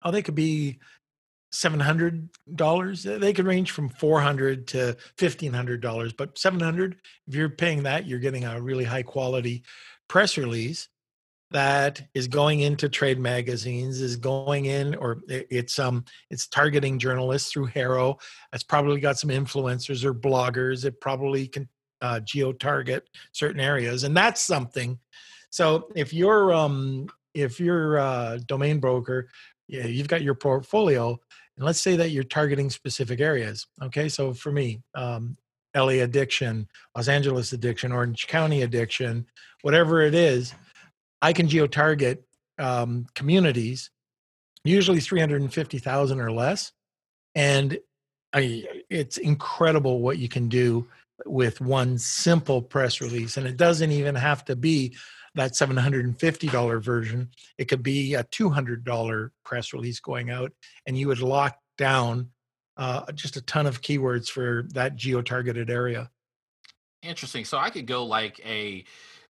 oh, they could be $700 they could range from 400 to $1500 but 700 if you're paying that you're getting a really high quality press release that is going into trade magazines is going in or it's um it's targeting journalists through HARO. It's probably got some influencers or bloggers it probably can uh, geo target certain areas and that's something so if you're um, if you're a domain broker, you've got your portfolio, and let's say that you're targeting specific areas. Okay, so for me, um, LA addiction, Los Angeles addiction, Orange County addiction, whatever it is, I can geo target um, communities, usually 350,000 or less. And I, it's incredible what you can do with one simple press release. And it doesn't even have to be that $750 version. It could be a $200 press release going out, and you would lock down uh, just a ton of keywords for that geo targeted area. Interesting. So I could go like a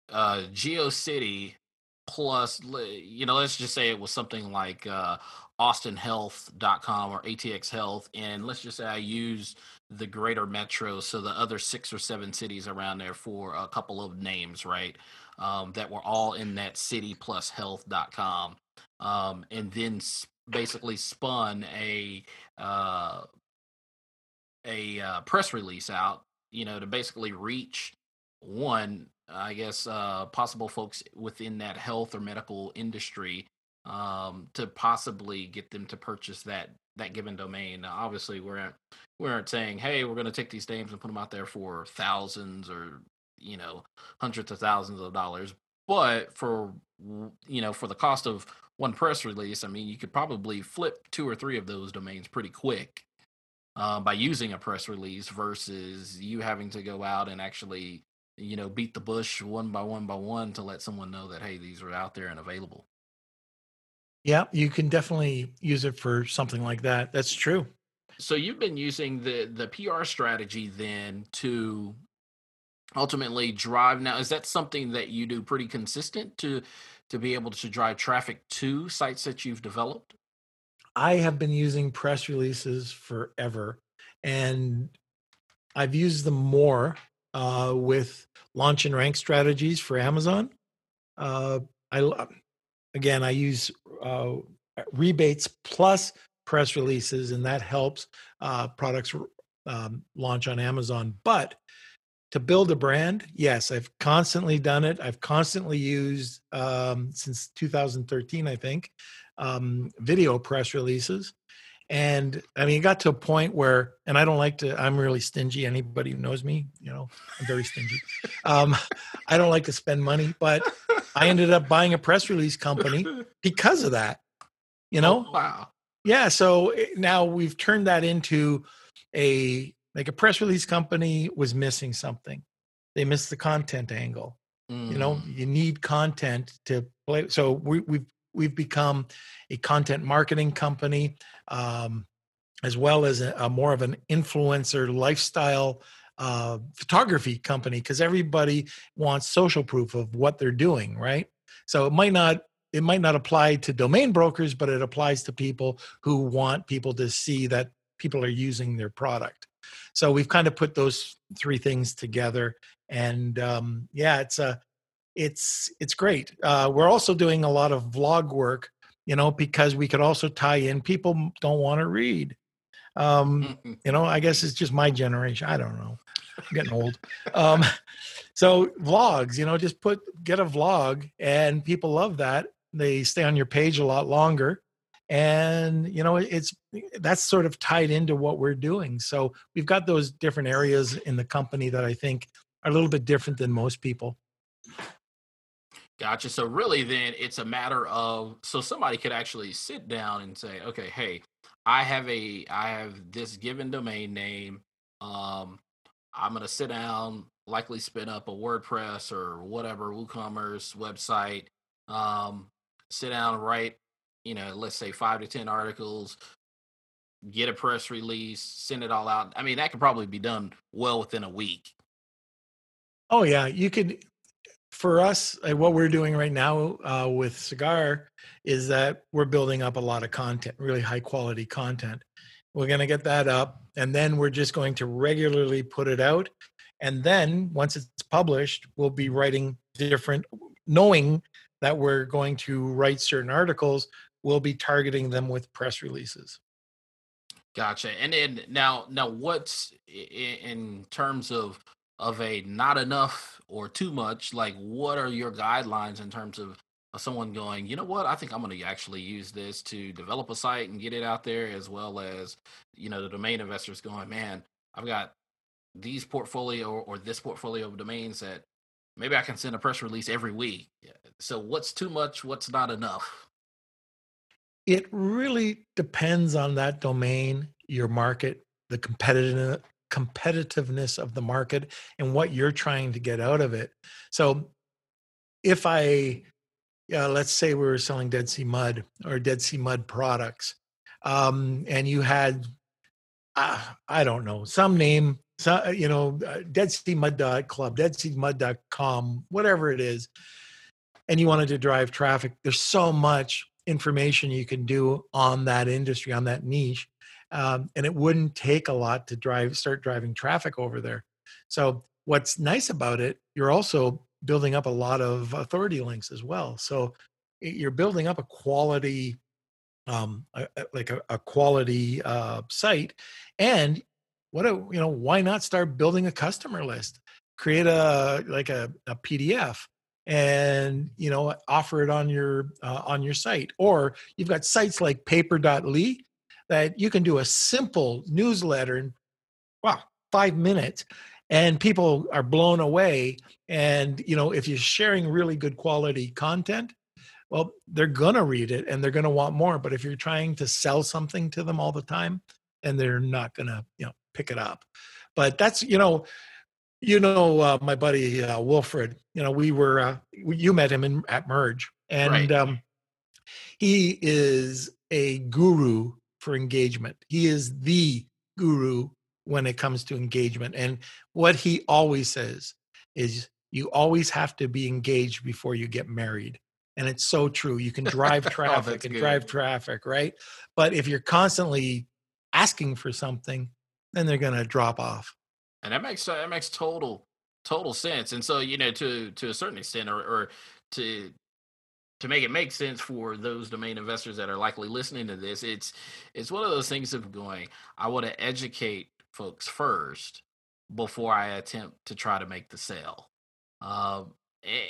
uh, GeoCity plus, you know, let's just say it was something like uh, austinhealth.com or ATX Health. And let's just say I use the greater metro, so the other six or seven cities around there for a couple of names, right? Um, that were all in that city plus health.com um, and then basically spun a uh, a uh, press release out you know to basically reach one i guess uh, possible folks within that health or medical industry um, to possibly get them to purchase that that given domain. Now, obviously, we're at, we aren't saying, "Hey, we're going to take these names and put them out there for thousands or you know hundreds of thousands of dollars but for you know for the cost of one press release, I mean, you could probably flip two or three of those domains pretty quick uh, by using a press release versus you having to go out and actually you know beat the bush one by one by one to let someone know that hey these are out there and available. Yeah you can definitely use it for something like that that's true. So you've been using the the pr strategy then to ultimately drive. Now is that something that you do pretty consistent to to be able to drive traffic to sites that you've developed? I have been using press releases forever and i've used them more uh, with launch and rank strategies for amazon. Uh, i again i use uh, rebates plus press releases and that helps uh, products um, launch on amazon. But to build a brand yes i've constantly done it. I've constantly used um, since 2013 i think um, video press releases. And i mean it got to a point where and i don't like to i'm really stingy. Anybody who knows me you know i'm very stingy. Um, i don't like to spend money but i ended up buying a press release company because of that you know? oh, wow. Yeah so eh, now we've turned that into a like a press release company was missing something they missed the content angle mm. you know mm. you need content to play so we, we've we've become a content marketing company um, as well as a, a, more of an influencer lifestyle uh, photography company because everybody wants social proof of what they're doing right so it might not it might not apply to domain brokers but it applies to people who want people to see that people are using their product so we've kind of put those three things together, and um, yeah, it's a it's it's great. Uh, we're also doing a lot of vlog work, you know, because we could also tie in. People don't want to read. Um, you know, I guess it's just my generation. I don't know. I'm getting old. Um, so vlogs, you know, just put get a vlog, and people love that. They stay on your page a lot longer and you know it's that's sort of tied into what we're doing. So we've got those different areas in the company that i think are a little bit different than most people. Gotcha. So really then it's a matter of so somebody could actually sit down and say okay hey i have a i have this given domain name. Um i'm going to sit down likely spin up a wordpress or whatever woocommerce website um sit down write you know, let's say five to 10 articles, get a press release, send it all out. I mean, that could probably be done well within a week. Oh, yeah. You could, for us, what we're doing right now uh, with Cigar is that we're building up a lot of content, really high quality content. We're going to get that up, and then we're just going to regularly put it out. And then once it's published, we'll be writing different, knowing that we're going to write certain articles we'll be targeting them with press releases. Gotcha. And then now, now what's in terms of of a not enough or too much? Like, what are your guidelines in terms of, someone going? You know what? I think I'm going to actually use this to develop a site and get it out there, as well as you know the domain investors going, man, I've got these portfolio or this portfolio of domains that maybe I can send a press release every week. So, what's too much? What's not enough? It really depends on that domain, your market, the competitive competitiveness of the market and what you're trying to get out of it. So if I yeah, let's say we were selling Dead Sea Mud or Dead Sea Mud products, um, and you had, uh, I don't know, some name, so, you know, uh, Dead Sea Mud Club, Dead Sea Mud.com, whatever it is, and you wanted to drive traffic. There's so much information you can do on that industry on that niche um, and it wouldn't take a lot to drive start driving traffic over there. So what's nice about it you're also building up a lot of authority links as well. So you're building up a quality um, a, like a, a quality uh, site and what a you know why not start building a customer list? Create a like a, a pdf and you know offer it on your uh, on your site. Or you've got sites like paper.li that you can do a simple newsletter in wow five minutes and people are blown away. And you know if you're sharing really good quality content well they're going to read it and they're going to want more. But if you're trying to sell something to them all the time and they're not going to you know pick it up. But that's you know you know uh, my buddy uh, wilfred you know we were uh, you met him in, at merge and right. um, he is a guru for engagement he is the guru when it comes to engagement and what he always says is you always have to be engaged before you get married and it's so true you can drive oh, traffic oh, and good. drive traffic right but if you're constantly asking for something then they're going to drop off and that makes that makes total total sense. And so you know to to a certain extent or, or to to make it make sense for those domain investors that are likely listening to this it's it's one of those things of going i want to educate folks first before i attempt to try to make the sale. Um,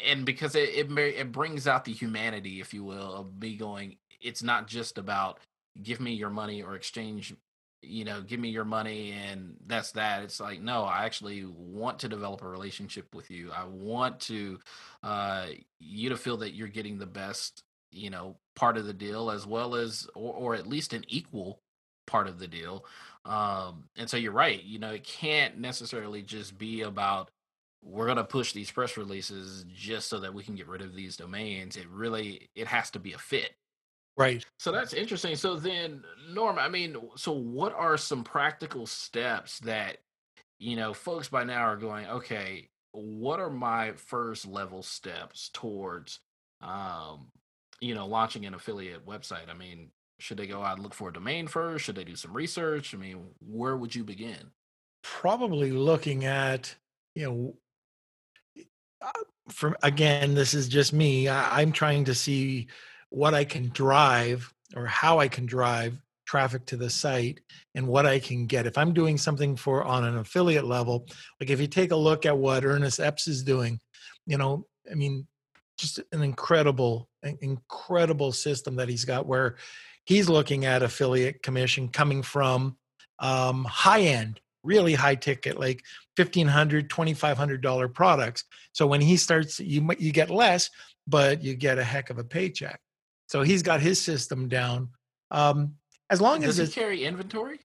and because it, it it brings out the humanity if you will of me going it's not just about give me your money or exchange you know, give me your money and that's that. It's like, no, I actually want to develop a relationship with you. I want to uh you to feel that you're getting the best, you know, part of the deal as well as or, or at least an equal part of the deal. Um and so you're right, you know, it can't necessarily just be about we're going to push these press releases just so that we can get rid of these domains. It really it has to be a fit Right. So that's interesting. So then, Norm, I mean, so what are some practical steps that, you know, folks by now are going, okay, what are my first level steps towards, um, you know, launching an affiliate website? I mean, should they go out and look for a domain first? Should they do some research? I mean, where would you begin? Probably looking at, you know, from again, this is just me. I, I'm trying to see what I can drive or how I can drive traffic to the site and what I can get. If I'm doing something for on an affiliate level, like if you take a look at what Ernest Epps is doing, you know, I mean, just an incredible, incredible system that he's got where he's looking at affiliate commission coming from um, high end, really high ticket, like $1,500, $2,500 products. So when he starts, you, you get less, but you get a heck of a paycheck. So he's got his system down. Um, as long Does as he carry inventory?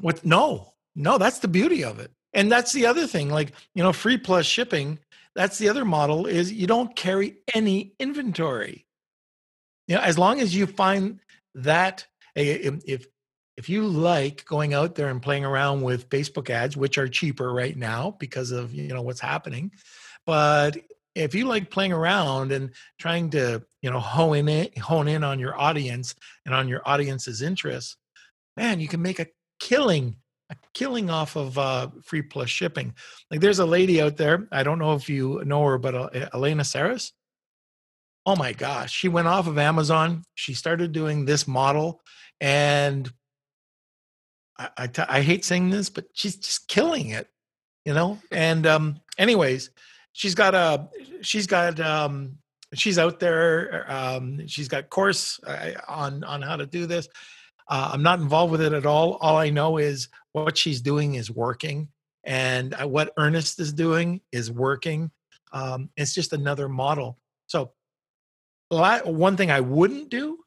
With no, no, that's the beauty of it. And that's the other thing, like you know, free plus shipping. That's the other model is you don't carry any inventory. You know, as long as you find that if if you like going out there and playing around with Facebook ads, which are cheaper right now because of you know what's happening, but if you like playing around and trying to you know hone in hone in on your audience and on your audience's interests man you can make a killing a killing off of uh, free plus shipping. Like there's a lady out there i don't know if you know her but uh, elena saris oh my gosh she went off of amazon she started doing this model and I, I, t- I hate saying this but she's just killing it you know? And um anyways she's got a she's got um she's out there um she's got course uh, on on how to do this uh, i'm not involved with it at all all i know is what she's doing is working and uh, what ernest is doing is working um it's just another model so one thing i wouldn't do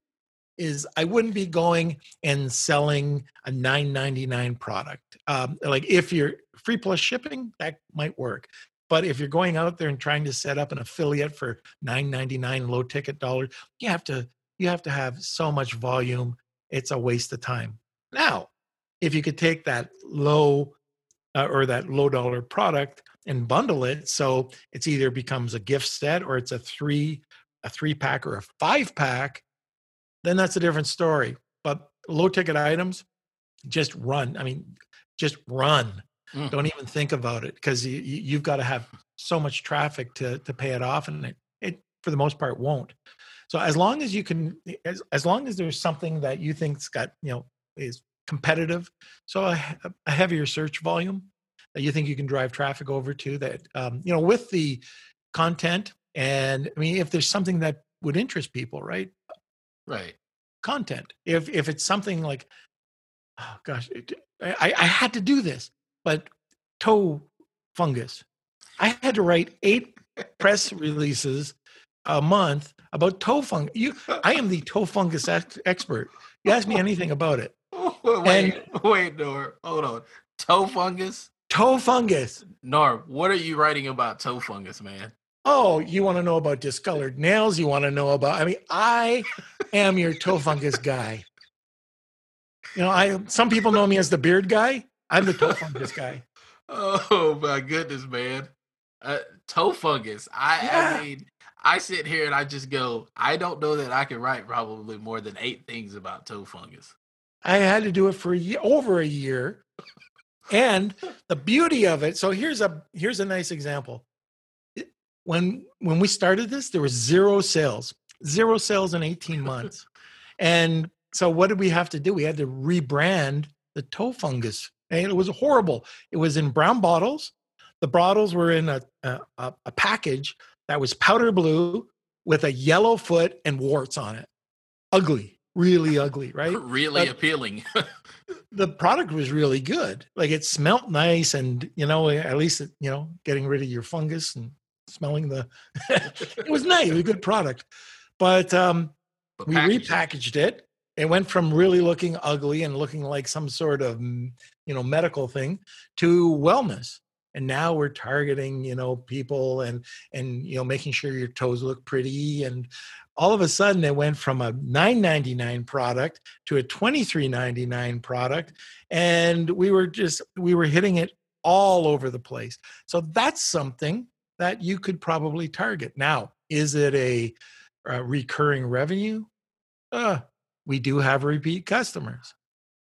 is I wouldn't be going and selling a 9.99 product. Um, like if you're free plus shipping, that might work. But if you're going out there and trying to set up an affiliate for 9.99 low ticket dollars, you have to you have to have so much volume. It's a waste of time. Now, if you could take that low uh, or that low dollar product and bundle it so it's either becomes a gift set or it's a three a three pack or a five pack, then that's a different story. But low ticket items, just run. I mean, just run. Mm. Don't even think about it because you, you've got to have so much traffic to to pay it off, and it, it for the most part won't. So as long as you can, as, as long as there's something that you think's got you know is competitive, so a, a heavier search volume that you think you can drive traffic over to that um, you know with the content and I mean if there's something that would interest people, right? Right. Content. If if it's something like, oh gosh, it, I, I had to do this but toe fungus. I had to write eight press releases a month about toe fungus. You, I am the toe fungus ex- expert. You ask me anything about it. wait, and, wait, Nor, hold on. Toe fungus? Toe fungus. Nor, what are you writing about toe fungus, man? Oh, you want to know about discolored nails? You want to know about? I mean, I am your toe fungus guy. You know, I some people know me as the beard guy. I'm the toe fungus guy. Oh my goodness, man! Uh, toe fungus. I, yeah. I mean, I sit here and I just go. I don't know that I can write probably more than eight things about toe fungus. I had to do it for a year, over a year, and the beauty of it. So here's a here's a nice example. When when we started this, there was zero sales, zero sales in 18 months, and so what did we have to do? We had to rebrand the toe fungus. And it was horrible. It was in brown bottles. The bottles were in a, a, a package that was powder blue with a yellow foot and warts on it. Ugly, really ugly, right? really but appealing. the product was really good. Like it smelt nice, and you know, at least you know, getting rid of your fungus and smelling the. it was nice. It was a good product, but um, but we repackaged it it went from really looking ugly and looking like some sort of you know medical thing to wellness. And now we're targeting you know people and and you know making sure your toes look pretty. And all of a sudden it went from a 9.99 product to a 23.99 product. And we were just we were hitting it all over the place. So that's something that you could probably target. Now is it a, a recurring revenue? Uh, we do have repeat customers.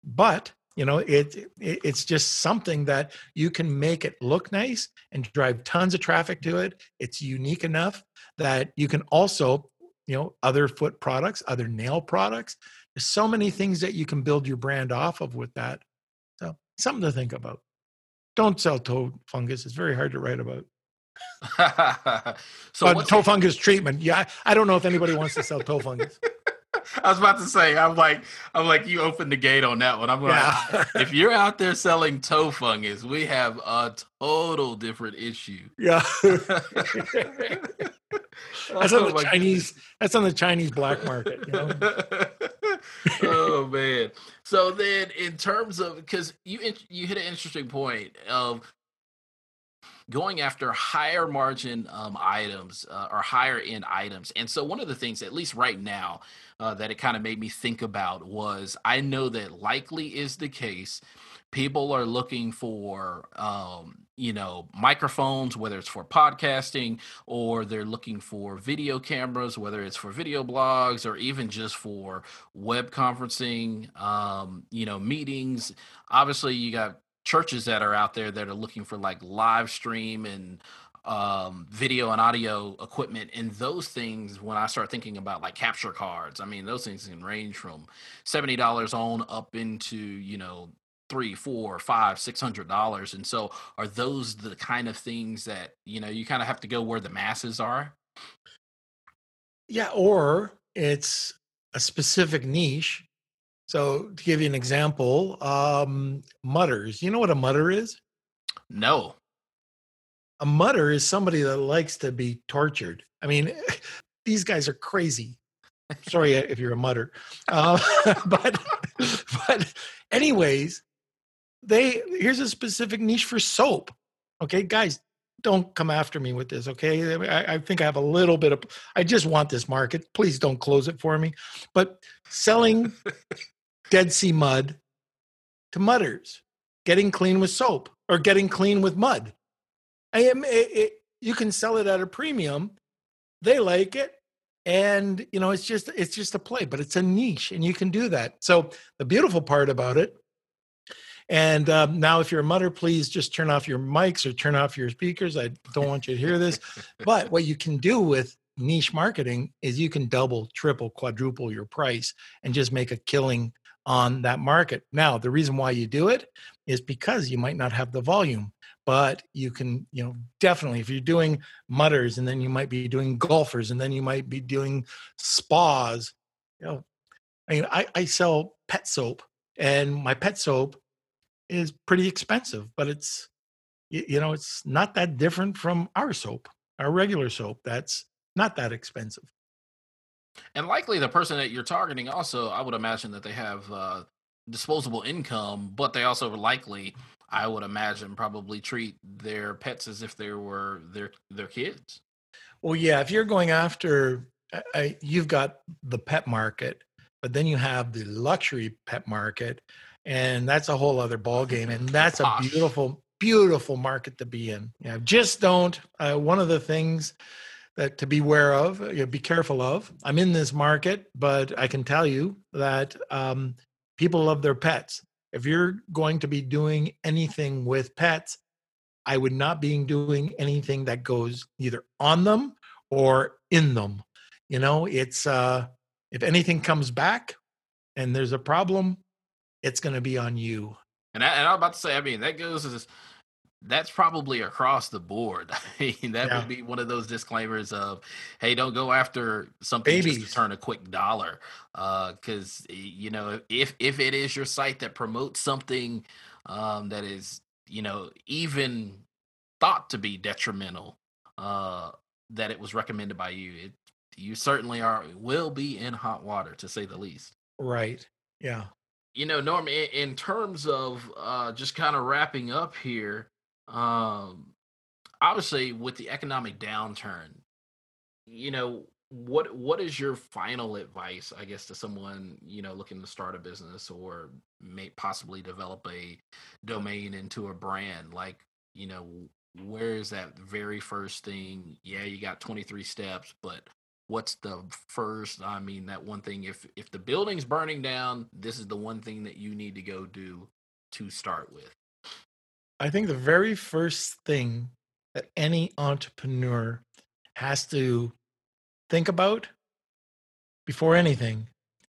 But you know it, it, it's just something that you can make it look nice and drive tons of traffic to it. It's unique enough that you can also you know other foot products other nail products there's so many things that you can build your brand off of with that. So something to think about. Don't sell toe fungus it's very hard to write about. So toe fungus treatment yeah I, I don't know if anybody wants to sell toe fungus I was about to say, I'm like, I'm like, you opened the gate on that one. I'm like, yeah. if you're out there selling toe fungus, we have a total different issue. Yeah. that's on oh the Chinese. That's on the Chinese black market. You know? oh man. So then, in terms of, because you you hit an interesting point of going after higher margin um, items uh, or higher end items. And so, one of the things, at least right now, uh, that it kind of made me think about was I know that likely is the case. People are looking for, um, you know, microphones, whether it's for podcasting or they're looking for video cameras, whether it's for video blogs or even just for web conferencing, um, you know, meetings. Obviously, you got churches that are out there that are looking for like live stream and um, video and audio equipment and those things when i start thinking about like capture cards i mean those things can range from $70 on up into you know three four five six hundred dollars and so are those the kind of things that you know you kind of have to go where the masses are? Yeah or it's a specific niche so to give you an example, um, mudders. You know what a mudder is? No. A mudder is somebody that likes to be tortured. I mean, these guys are crazy. Sorry if you're a mudder, uh, but but anyways, they here's a specific niche for soap. Okay, guys, don't come after me with this. Okay, I, I think I have a little bit of. I just want this market. Please don't close it for me. But selling Dead Sea mud to mudders, getting clean with soap or getting clean with mud. I am, it, it, you can sell it at a premium. They like it. And you know, it's just it's just a play, but it's a niche, and you can do that. So the beautiful part about it and um, now, if you're a mudder, please just turn off your mics or turn off your speakers. I don't want you to hear this. but what you can do with niche marketing is you can double, triple, quadruple your price and just make a killing on that market. Now, the reason why you do it is because you might not have the volume, but you can, you know, definitely if you're doing mudders and then you might be doing golfers and then you might be doing spas, you know, I mean, I, I sell pet soap and my pet soap is pretty expensive, but it's you, know, it's not that different from our soap, our regular soap. That's not that expensive. And likely the person that you're targeting also, I would imagine that they have uh, disposable income, but they also likely, I would imagine, probably treat their pets as if they were their their kids. Well, yeah, if you're going after, I, you've got the pet market, but then you have the luxury pet market, and that's a whole other ball game, and that's a beautiful, beautiful market to be in. Yeah, just don't. Uh, one of the things that to be aware of, you know, be careful of. I'm in this market, but I can tell you that um, people love their pets. If you're going to be doing anything with pets, I would not be doing anything that goes either on them or in them. You know, it's uh, if anything comes back and there's a problem, it's going to be on you. And, I, I'm about to say, I mean, that goes as that's probably across the board. I mean, that yeah. would be one of those disclaimers of, hey, don't go after something Babies. just to turn a quick dollar. Because uh, you know, if if it is your site that promotes something um, that is, you know, even thought to be detrimental, uh, that it was recommended by you, it, you certainly are will be in hot water to say the least. Right. Yeah. You know, Norm, in, in terms of uh, just kind of wrapping up here, um, obviously, with the economic downturn, you know what what is your final advice i guess to someone you know looking to start a business or may possibly develop a domain into a brand? Like you know where is that very first thing? Yeah you got 23 steps but what's the first i mean that one thing if if the building's burning down this is the one thing that you need to go do to start with I think the very first thing that any entrepreneur has to think about before anything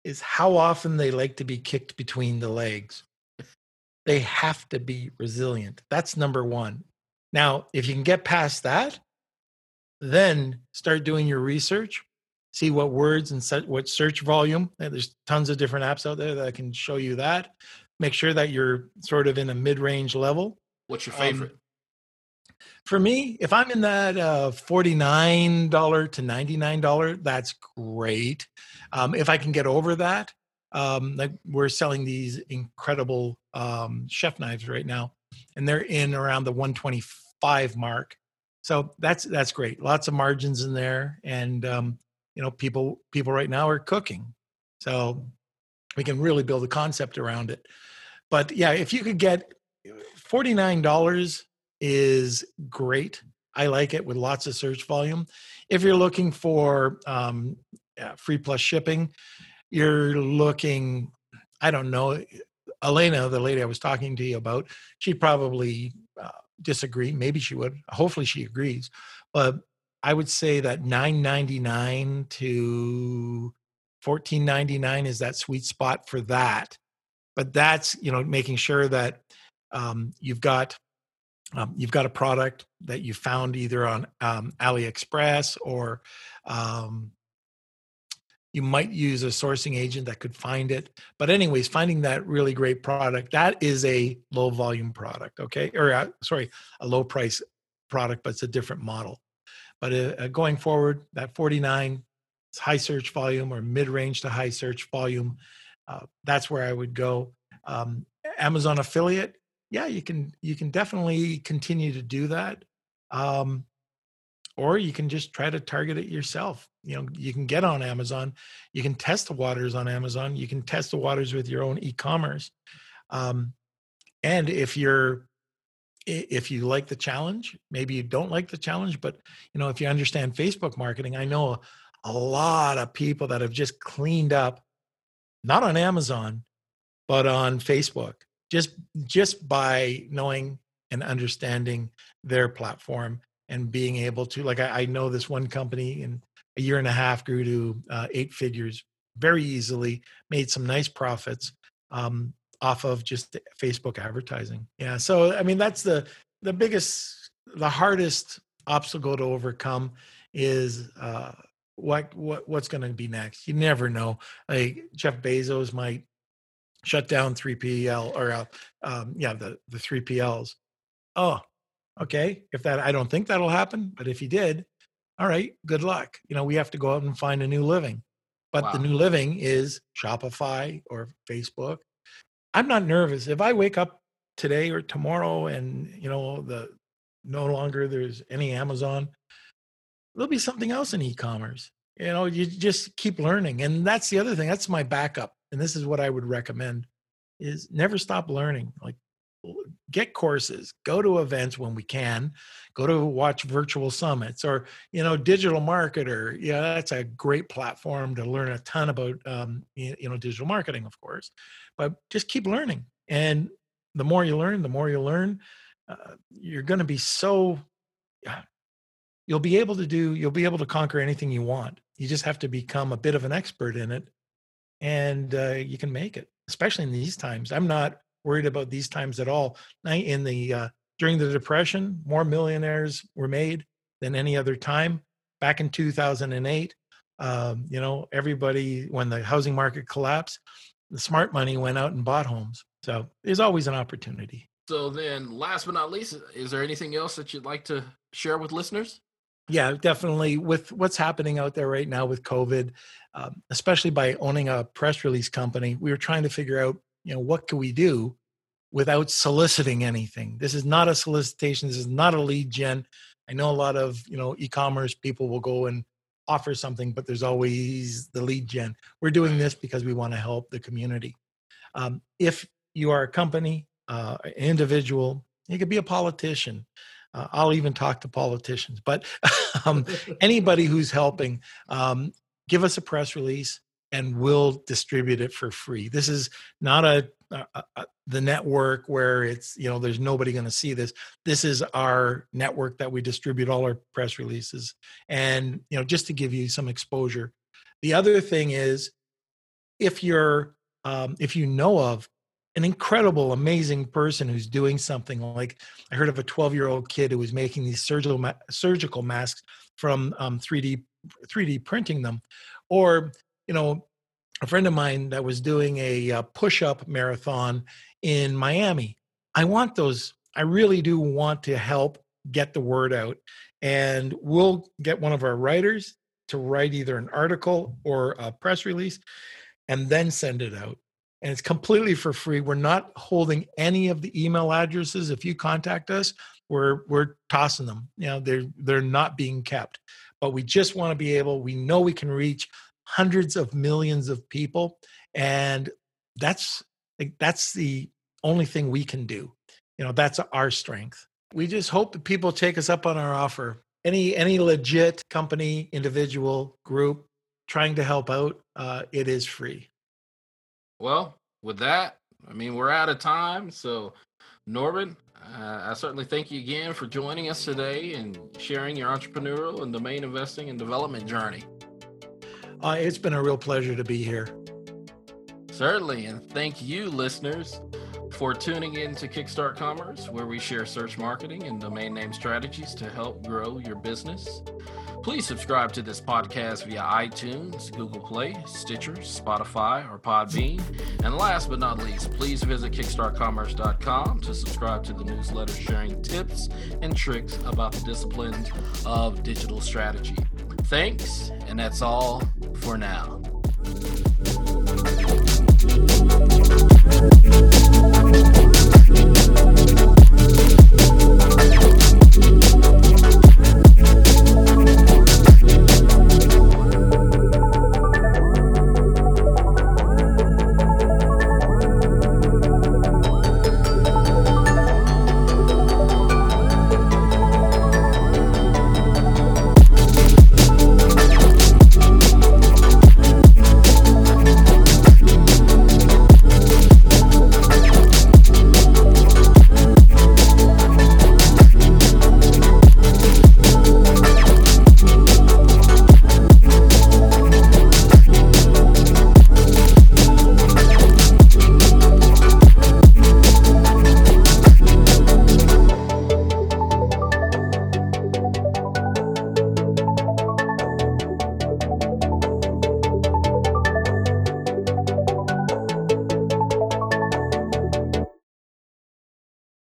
is how often they like to be kicked between the legs. They have to be resilient. That's number one. Now, if you can get past that, then start doing your research, see what words and set, what search volume. Eh, there's tons of different apps out there that can show you that. Make sure that you're sort of in a mid range level What's your um, favorite? Um, for me, if I'm in that uh, $49 to $99, that's great. Um, if I can get over that, um, like we're selling these incredible um, chef knives right now, and they're in around the 125 mark. So that's that's great. Lots of margins in there, and um, you know, people people right now are cooking, so we can really build a concept around it. But yeah, if you could get $49 is great. I like it with lots of search volume. If you're looking for um, yeah, free plus shipping, you're looking, I don't know, Elena, the lady I was talking to you about, she'd probably uh, disagree. Maybe she would. Hopefully she agrees. But I would say that 9.99 to 14.99 is that sweet spot for that. But that's, you know, making sure that um, you've got um, you've got a product that you found either on um, AliExpress or um, you might use a sourcing agent that could find it. But anyways, finding that really great product that is a low volume product, okay, or uh, sorry, a low price product, but it's a different model. But uh, uh going forward, that 49 high search volume or mid range to high search volume. Uh, that's where I would go. Um, Amazon affiliate yeah, you can you can definitely continue to do that. Um, or you can just try to target it yourself. You know, you can get on Amazon, you can test the waters on Amazon, you can test the waters with your own e-commerce. Um, and if you're if you like the challenge, maybe you don't like the challenge, but you know, if you understand Facebook marketing, I know a, a lot of people that have just cleaned up, not on Amazon, but on Facebook just just by knowing and understanding their platform and being able to like I, I know this one company in a year and a half grew to uh, eight figures very easily made some nice profits um, off of just facebook advertising. Yeah so i mean that's the the biggest the hardest obstacle to overcome is uh, what what what's going to be next? You never know. Like jeff bezos might shut down 3PL or uh, um, yeah, the the 3PLs. Oh, Okay. If that, I don't think that'll happen, but if he did, all right, good luck. You know, we have to go out and find a new living. But wow. the new living is Shopify or Facebook. I'm not nervous. If I wake up today or tomorrow and, you know, the no longer there's any Amazon, there'll be something else in e-commerce. You know, you just keep learning. And that's the other thing. That's my backup. And this is what I would recommend is never stop learning. Like get courses go to events when we can go to watch virtual summits or you know digital marketer yeah that's a great platform to learn a ton about um, you know digital marketing of course but just keep learning and the more you learn the more you learn uh, you're going to be so you'll be able to do you'll be able to conquer anything you want you just have to become a bit of an expert in it and uh, you can make it especially in these times i'm not worried about these times at all. In the uh, during the depression, more millionaires were made than any other time. Back in 2008, um, you know, everybody when the housing market collapsed, the smart money went out and bought homes. So there's always an opportunity. So then, last but not least, is there anything else that you'd like to share with listeners? Yeah, definitely. With what's happening out there right now with COVID, um, especially by owning a press release company, we were trying to figure out you know what can we do without soliciting anything? This is not a solicitation this is not a lead gen. I know a lot of you know e-commerce people will go and offer something but there's always the lead gen. We're doing this because we want to help the community. Um, if you are a company uh, an individual you could be a politician uh, i'll even talk to politicians but um, anybody who's helping um, give us a press release and we'll distribute it for free. This is not a, a, a the network where it's you know there's nobody going to see this. This is our network that we distribute all our press releases, and you know just to give you some exposure. The other thing is, if you're um, if you know of an incredible, amazing person who's doing something like I heard of a 12 year old kid who was making these surgical surgical masks from um, 3D 3D printing them, or you know, a friend of mine that was doing a, a uh, push up marathon in Miami. I want those. I really do want to help get the word out. And we'll get one of our writers to write either an article or a press release and then send it out. And it's completely for free. We're not holding any of the email addresses. If you contact us, we're we're tossing them. You know, they're they're not being kept. But we just want to be able, we know we can reach hundreds of millions of people and that's that's the only thing we can do you know that's our strength we just hope that people take us up on our offer any any legit company individual group trying to help out uh, it is free well with that i mean we're out of time so norbert uh, I certainly thank you again for joining us today and sharing your entrepreneurial and domain investing and development journey. Uh, it's been a real pleasure to be here. Certainly. And thank you, listeners, for tuning in to Kickstart Commerce, where we share search marketing and domain name strategies to help grow your business. Please subscribe to this podcast via iTunes, Google Play, Stitcher, Spotify, or Podbean. And last but not least, please visit kickstartcommerce.com to subscribe to the newsletter sharing tips and tricks about the disciplines of digital strategy. Thanks, and that's all for now.